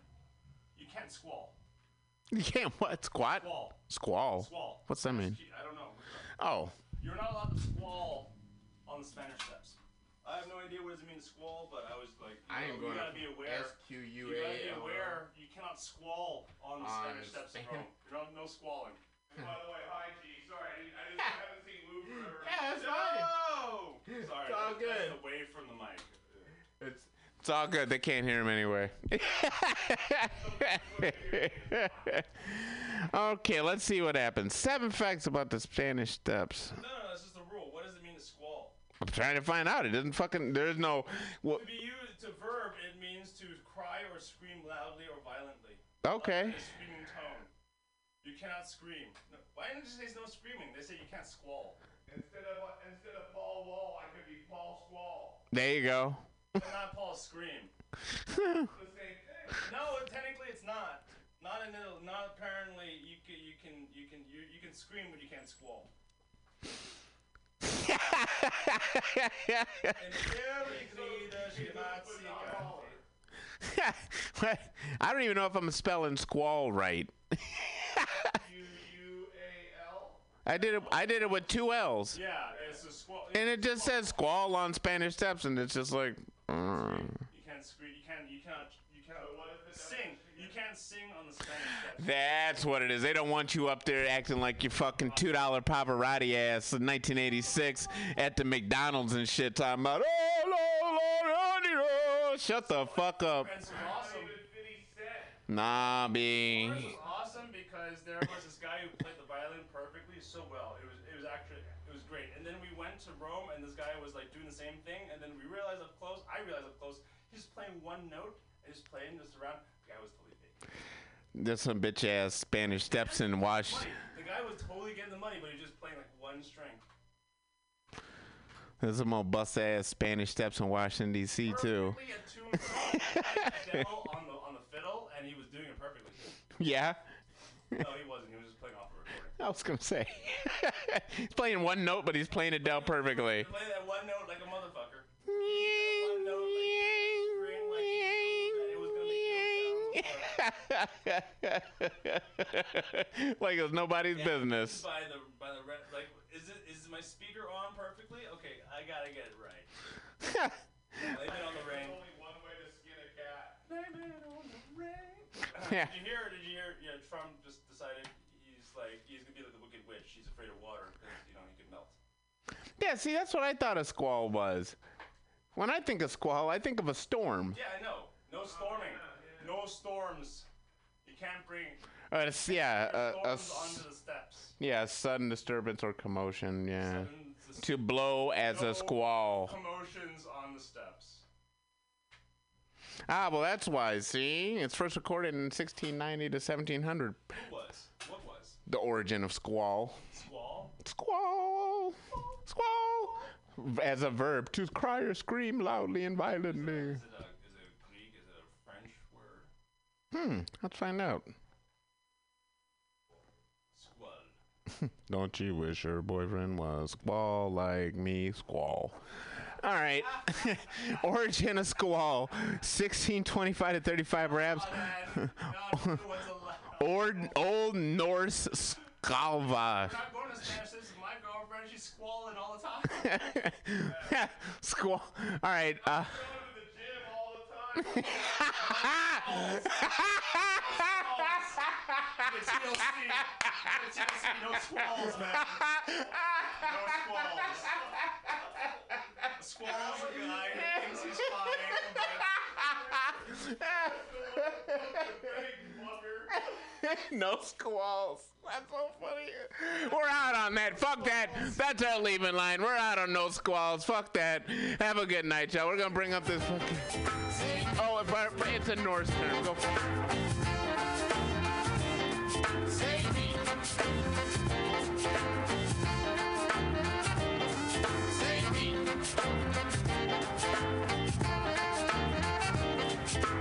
J: You can't squall.
E: you can't what squat.
J: Squall.
E: Squall.
J: Squall.
E: What's that mean?
J: I don't know.
E: Oh,
J: You're not allowed to squall on the Spanish steps. I have no idea what does it mean to squall, but I was like, you,
E: I
J: know,
E: am
J: you gotta be aware. You gotta be aware. You cannot squall on the
E: On
J: Spanish steps in You're not, no squalling. By the way, hi G. Sorry, I, didn't, I, didn't, I haven't seen you move forever.
E: Yeah, that's
J: no!
E: fine.
J: Sorry,
E: It's all
J: that's-
E: good.
J: That's away from the mic.
E: it's It's all good. They can't hear him anyway. okay, let's see what happens. Seven facts about the Spanish Steps.
J: No, no, no, that's just the rule. What does it mean to squall?
E: I'm trying to find out. It doesn't fucking. There's no. Well,
J: To be used to verb, it means to cry or scream loudly or violently.
E: Okay.
J: In screaming tone. You cannot scream. No, why didn't you say no screaming? They say you can't squall. Instead of instead of Paul Wall, I could be Paul Squall.
E: there you go.
J: But not Paul Scream. the same thing. No, technically it's not. Not in the, not apparently you can you can you can you, you can scream but you can't squall.
E: I don't even know if I'm spelling squall right. I did it. I did it with two L's,
J: Yeah, it's a squall.
E: and it just says squall on Spanish Steps, and it's just like. uh,
J: You can't scream. You can't. You. You sing. You can't sing on the Spanish steps.
E: That's what it is. They don't want you up there acting like your fucking two dollar Pavarotti ass in 1986 at the McDonald's and shit, talking about oh Lord, Lord, Lord, Lord." Oh. shut the fuck up.
J: Awesome.
E: Nah, B.
J: First, it was awesome because there was this guy who played the violin perfectly so well. It was it was actually it was great. And then we went to Rome and this guy was like doing the same thing. And then we realized up close, I realized up close, he's playing one note and just playing this around.
E: There's some bitch ass Spanish Steps in Wash.
J: The guy was totally getting the money, but he was just playing like one string.
E: There's some more bust ass Spanish Steps in Washington D.C. too.
J: Perfectly attuned like a demo on the on the fiddle, and he was doing it perfectly.
E: Yeah.
J: No, he wasn't. He was just playing off a recording.
E: I was gonna say he's playing one note, but he's playing it down perfectly.
J: Play that one note like a motherfucker. One note like like
E: it's nobody's business.
J: By the by the re- like, is it is my speaker on perfectly? Okay, I gotta get it right. Blame it on the rain. only one way to skin a cat. Blame it on the rain.
E: Yeah.
J: Did you hear? Did you hear? Yeah, Trump just decided he's like he's gonna be like the wicked witch. He's afraid of water because you know he could melt.
E: Yeah, see, that's what I thought a squall was. When I think of squall, I think of a storm.
J: Yeah, I know. No storming. No storms. You can't bring
E: Uh, it's- yeah, a, a
J: storms
E: s-
J: onto the steps.
E: yeah, sudden disturbance or commotion. Yeah,
J: Sudden
E: to blow as
J: no
E: a squall.
J: Commotions on the steps.
E: Ah, well, that's why. See, it's first recorded in 1690 to 1700.
J: Who was? What was?
E: The origin of squall.
J: Squall.
E: Squall, squall, as a verb to cry or scream loudly and violently. Hmm, let's find out.
J: Squall.
E: Don't you wish your boyfriend was squall like me? Squall. All right. Origin of squall. 1625 to 35 raps. Old, Old Norse skalva.
J: Squalling all the time.
E: Squall. All right. Uh,
J: The TLC. The TLC. No squalls, man. No squalls. Squall's a guy who thinks he's fine.
E: no squalls. That's so funny. We're out on that. Fuck that. That's our leaving line. We're out on no squalls. Fuck that. Have a good night, y'all. We're gonna bring up this fucking. Oh, it's a Norse term. Go.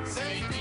K: Save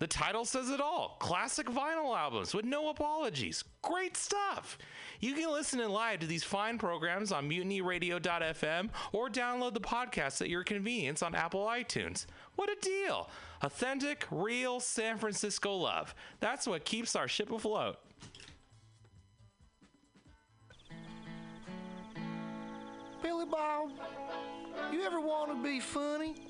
L: The title says it all classic vinyl albums with no apologies. Great stuff! You can listen in live to these fine programs on mutinyradio.fm or download the podcast at your convenience on Apple iTunes. What a deal! Authentic, real San Francisco love. That's what keeps our ship afloat.
M: Billy Bob, you ever want to be funny?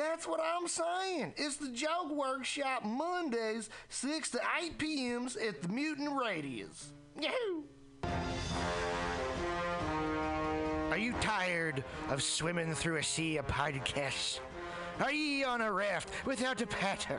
M: That's what I'm saying. It's the Joke Workshop Mondays, 6 to 8 p.m.s at the Mutant Radius. Yahoo! Are you tired of swimming through a sea of podcasts? Are ye on a raft without a paddle?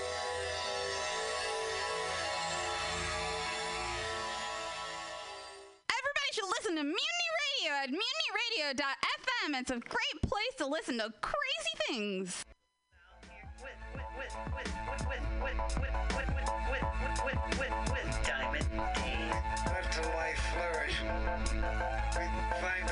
N: to Mutiny Radio at mutinyradio.fm. It's a great place to listen to crazy things.
O: Diamond. Let the life flourish. Find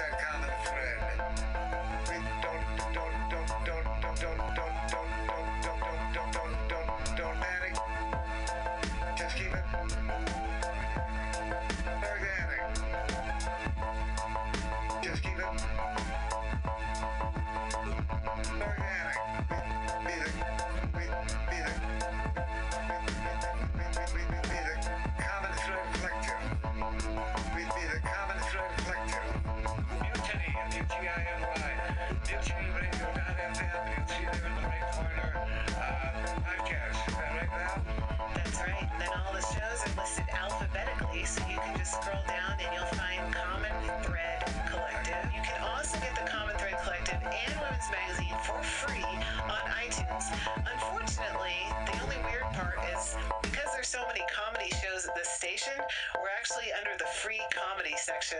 P: Magazine for free on iTunes. Unfortunately, the only weird part is because there's so many comedy shows at this station, we're actually under the free comedy section.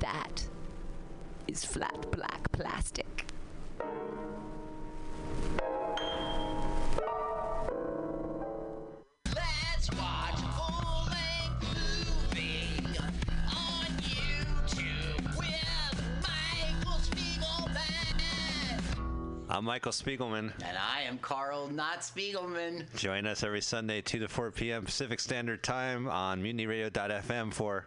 K: That is flat black plastic.
O: Let's watch full-length movie on YouTube with Michael Spiegelman.
Q: I'm Michael Spiegelman.
R: And I am Carl Not Spiegelman.
Q: Join us every Sunday, 2 to 4 p.m. Pacific Standard Time on mutinyradio.fm for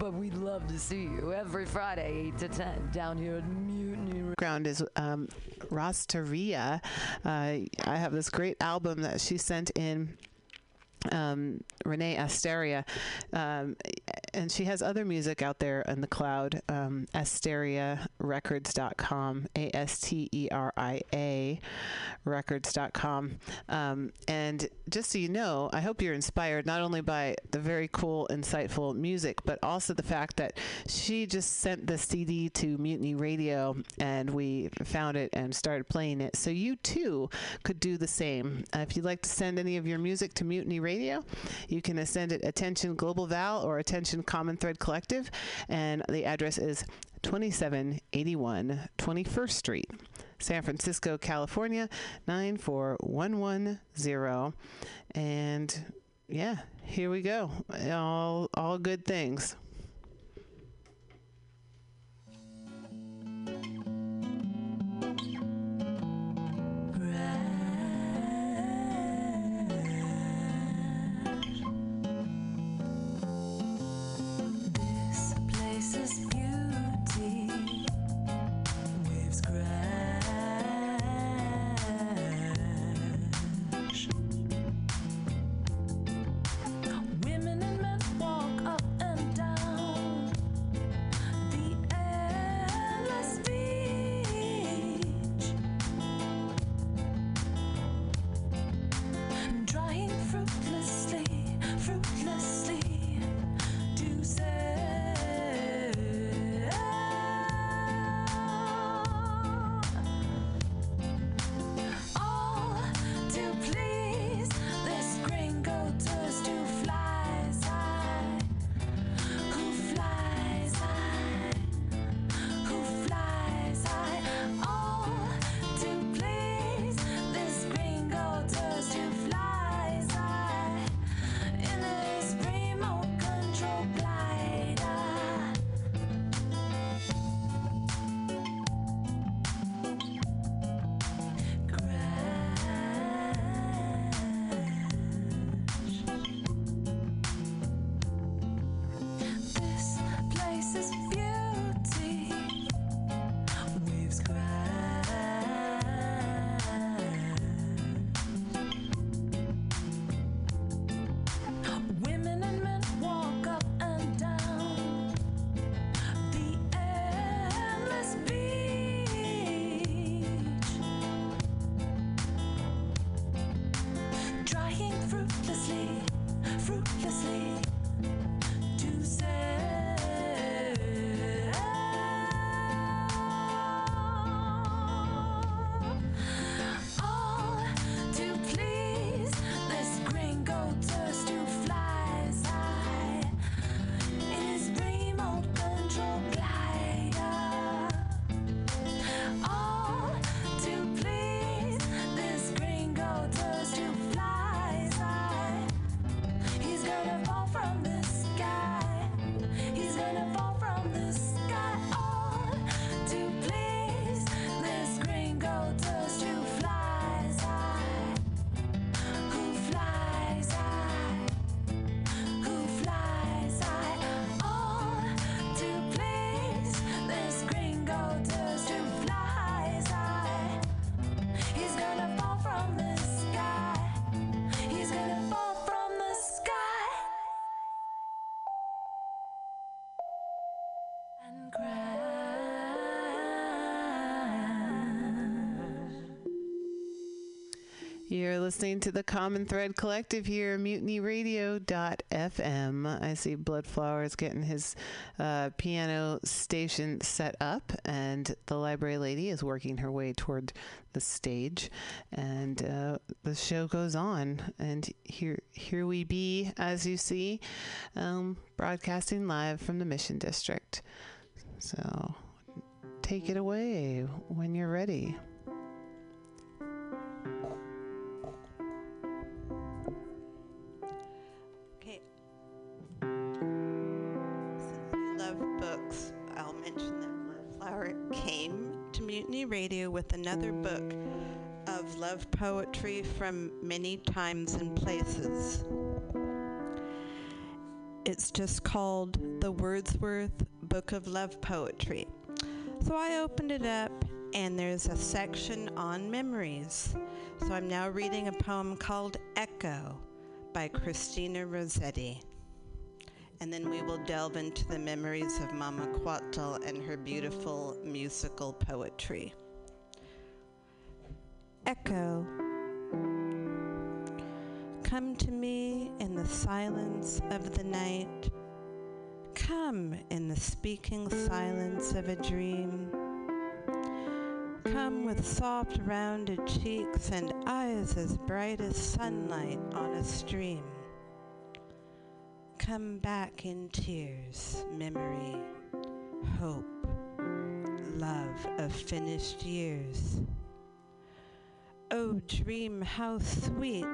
K: But we'd love to see you every Friday, 8 to 10, down here at Mutiny
S: background is um, Rosteria. Uh, I have this great album that she sent in. Um, Renee Asteria, um, and she has other music out there in the cloud. Um, AsteriaRecords.com, A S T E R I A Records.com. Um, and just so you know, I hope you're inspired not only by the very cool, insightful music, but also the fact that she just sent the CD to Mutiny Radio and we found it and started playing it. So you too could do the same. Uh, if you'd like to send any of your music to Mutiny Radio, you can send it Attention Global Val or Attention Common Thread Collective. And the address is 2781 21st Street. San Francisco, California, 94110. And
T: yeah, here we go. All all good things. You're listening to the Common Thread Collective here, mutinyradio.fm. I see Bloodflower's getting his uh, piano station set up, and the library lady is working her way toward the stage, and uh, the show goes on. And here, here we be, as you see, um, broadcasting live from the Mission District. So, take it away when you're ready.
U: Mutiny Radio with another book of love poetry from many times and places. It's just called the Wordsworth Book of Love Poetry. So I opened it up, and there's a section on memories. So I'm now reading a poem called Echo by Christina Rossetti. And then we will delve into the memories of Mama Quetzal and her beautiful musical poetry. Echo. Come to me in the silence of the night. Come in the speaking silence of a dream. Come with soft rounded cheeks and eyes as bright as sunlight on a stream. Come back in tears, memory, hope, love of finished years. Oh, dream how sweet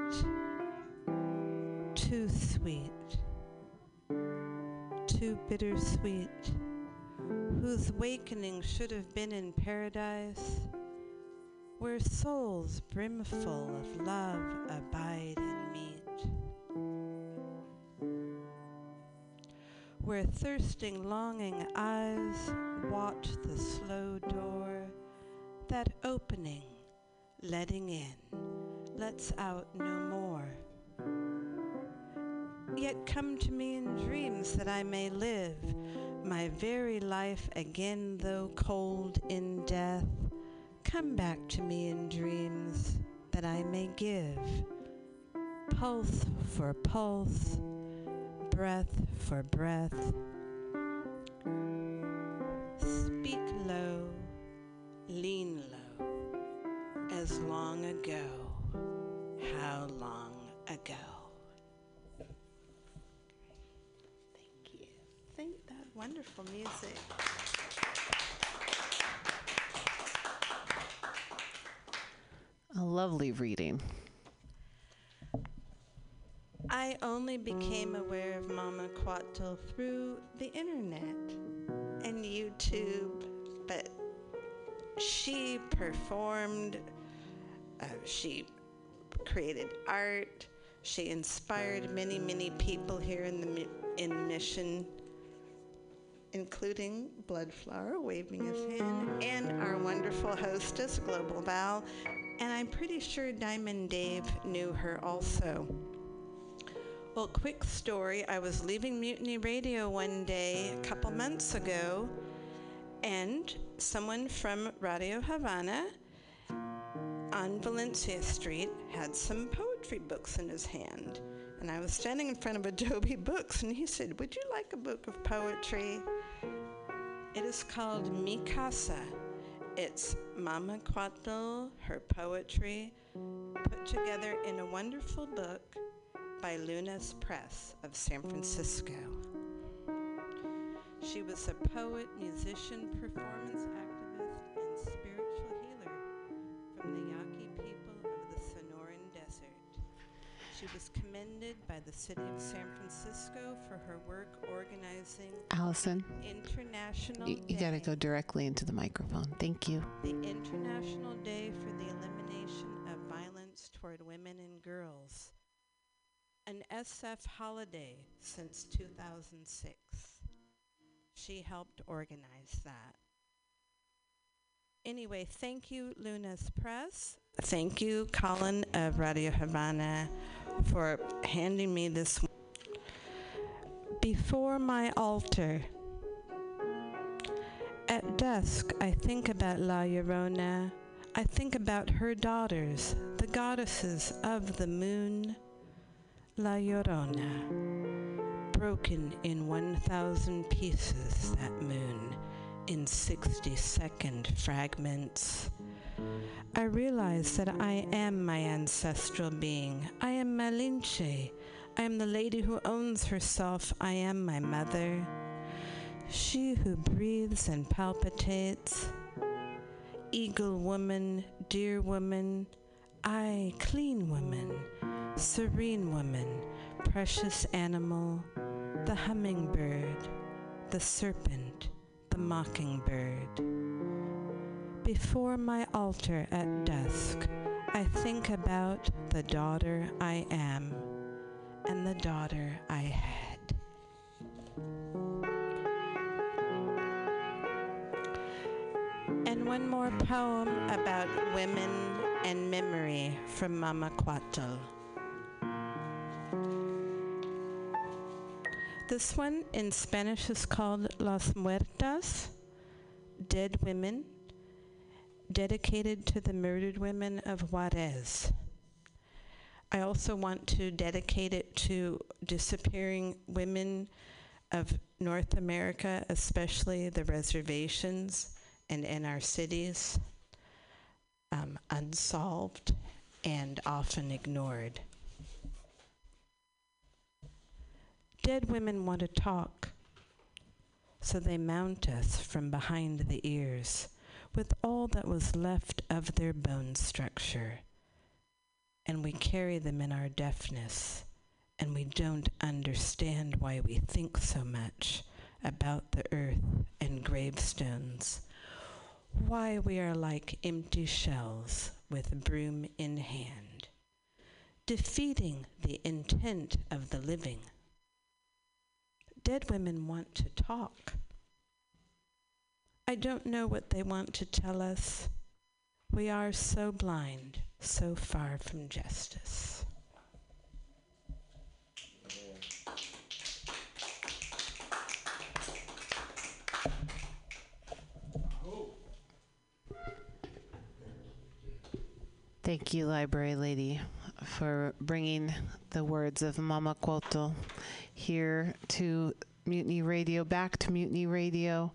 U: too sweet, too bittersweet, whose wakening should have been in paradise, where souls brimful of love abide and meet, where thirsting, longing eyes. Watch the slow door, that opening, letting in, lets out no more. Yet come to me in dreams that I may live. My very life again, though cold in death. Come back to me in dreams that I may give. Pulse for pulse, breath for breath. Speak low, lean low, as long ago. How long ago? Thank you. Thank that wonderful music.
S: A lovely reading.
U: I only became aware of Mama Coatl through the internet and YouTube, but she performed, uh, she created art, she inspired many, many people here in the in Mission, including Bloodflower waving his hand, and our wonderful hostess, Global Val, and I'm pretty sure Diamond Dave knew her also. Well, quick story. I was leaving Mutiny Radio one day a couple months ago, and someone from Radio Havana on Valencia Street had some poetry books in his hand. And I was standing in front of Adobe Books, and he said, Would you like a book of poetry? It is called Mi Casa. It's Mama Coatl, her poetry, put together in a wonderful book by Luna's Press of San Francisco. She was a poet, musician, performance activist, and spiritual healer from the Yaqui people of the Sonoran Desert. She was commended by the city of San Francisco for her work organizing
S: Allison,
U: International
S: you, you got to go directly into the microphone. Thank you.
U: the International Day for the Elimination of Violence Toward Women and Girls, an SF holiday since 2006. She helped organize that. Anyway, thank you, Luna's Press. Thank you, Colin of Radio Havana, for handing me this. Before my altar, at dusk, I think about La Llorona. I think about her daughters, the goddesses of the moon. La Llorona, broken in 1,000 pieces, that moon, in 60 second fragments. I realize that I am my ancestral being. I am Malinche. I am the lady who owns herself. I am my mother. She who breathes and palpitates. Eagle woman, deer woman, I, clean woman, serene woman, precious animal, the hummingbird, the serpent, the mockingbird. Before my altar at dusk, I think about the daughter I am and the daughter I had. And one more poem about women and memory from Mama Coatl. This one in Spanish is called Las Muertas, Dead Women, dedicated to the murdered women of Juarez. I also want to dedicate it to disappearing women of North America, especially the reservations and in our cities, um, unsolved and often ignored. Dead women want to talk, so they mount us from behind the ears with all that was left of their bone structure, and we carry them in our deafness and we don't understand why we think so much about the earth and gravestones, why we are like empty shells with broom in hand, defeating the intent of the living. Dead women want to talk. I don't know what they want to tell us. We are so blind, so far from justice.
S: Thank you, Library Lady, for bringing the words of Mama Coatl here to Mutiny Radio, back to Mutiny Radio.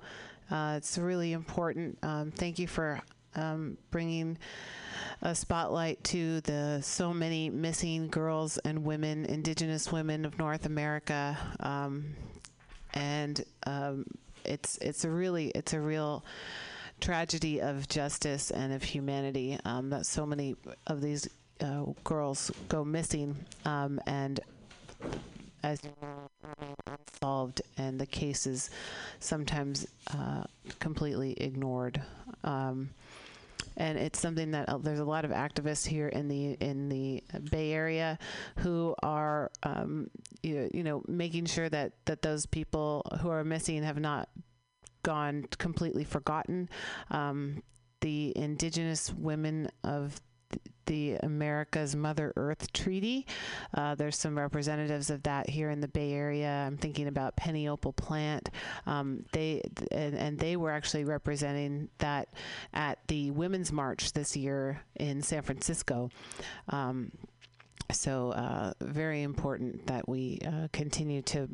S: Uh, it's really important. Um, thank you for um, bringing a spotlight to the so many missing girls and women, Indigenous women of North America, um, and um, it's it's a really it's a real tragedy of justice and of humanity um, that so many of these uh, girls go missing um, and as solved and the cases sometimes uh, completely ignored um, and it's something that uh, there's a lot of activists here in the in the Bay Area who are um, you, you know making sure that that those people who are missing have not gone completely forgotten. Um, the indigenous women of the America's Mother Earth Treaty. Uh, there's some representatives of that here in the Bay Area. I'm thinking about Penny Opal Plant. Um, they and, and they were actually representing that at the Women's March this year in San Francisco. Um, so uh, very important that we uh, continue to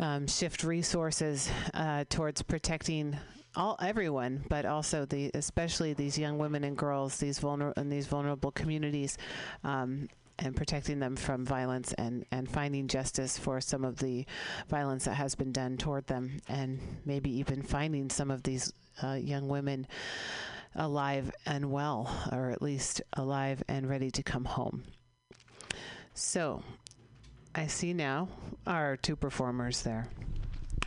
S: um, shift resources uh, towards protecting all everyone, but also the especially these young women and girls, these vulner in these vulnerable communities. Um, and protecting them from violence and, and finding justice for some of the violence that has been done toward them, and maybe even finding some of these uh, young women alive and well, or at least alive and ready to come home. So, I see now our two performers there.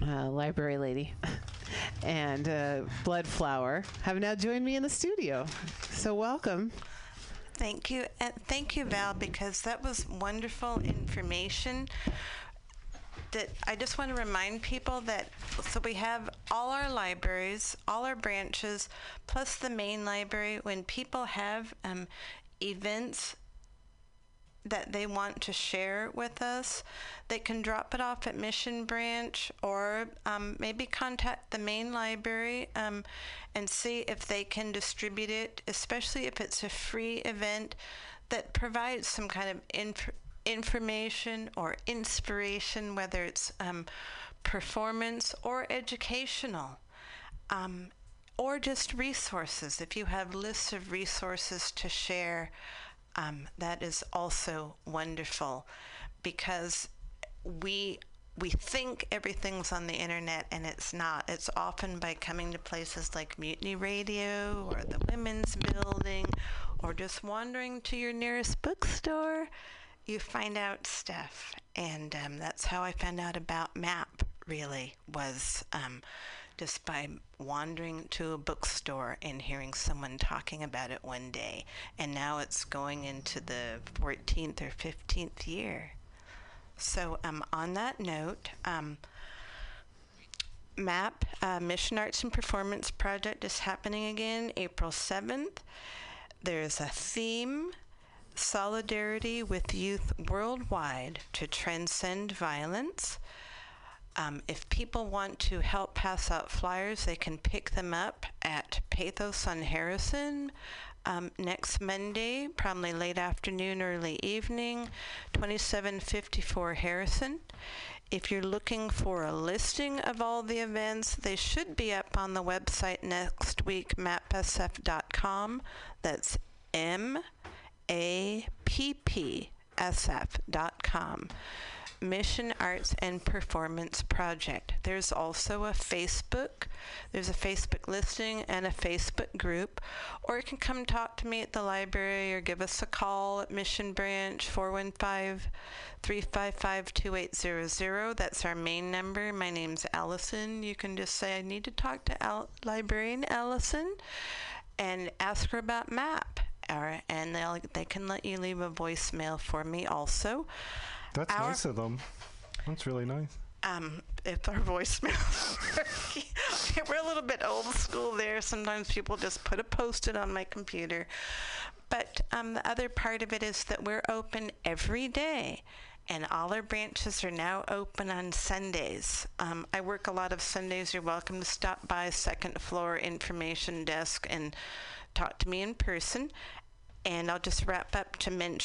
S: Uh, Library Lady and uh, Blood Flower have now joined me in the studio. So, welcome.
U: Thank you. And thank you, Val, because that was wonderful information. That I just want to remind people that so we have all our libraries, all our branches, plus the main library. When people have um, events that they want to share with us, they can drop it off at Mission Branch or um, maybe contact the main library um, and see if they can distribute it, especially if it's a free event that provides some kind of inf- information or inspiration, whether it's um, performance or educational. Um, or just resources. If you have lists of resources to share, um, that is also wonderful because we we think everything's on the internet and it's not. It's often by coming to places like Mutiny Radio or the Women's Building or just wandering to your nearest bookstore, you find out stuff. And um, that's how I found out about MAP, really, was um, just by wandering to a bookstore and hearing someone talking about it one day. And now it's going into the 14th or 15th year. So, um, on that note, um, MAP, uh, Mission Arts and Performance Project, is happening again April 7th. There's a theme Solidarity with Youth Worldwide to Transcend Violence. Um, if people want to help pass out flyers, they can pick them up at Pathos on Harrison um, next Monday, probably late afternoon, early evening, 2754 Harrison. If you're looking for a listing of all the events, they should be up on the website next week, mapsf.com. That's M A P P S F.com. Mission Arts and Performance Project. There's also a Facebook. There's a Facebook listing and a Facebook group. Or you can come talk to me at the library or give us a call at Mission Branch 415 355 2800. That's our main number. My name's Allison. You can just say, I need to talk to Al- librarian Allison and ask her about MAP. And they'll, they can let you leave a voicemail for me also.
V: That's
U: Our-
V: nice of them. That's really nice.
U: um, if our voicemails work. We're a little bit old school there. Sometimes people just put a post-it on my computer. But um, the other part of it is that we're open every day. And all our branches are now open on Sundays. Um, I work a lot of Sundays. You're welcome to stop by second floor information desk and talk to me in person. And I'll just wrap up to mention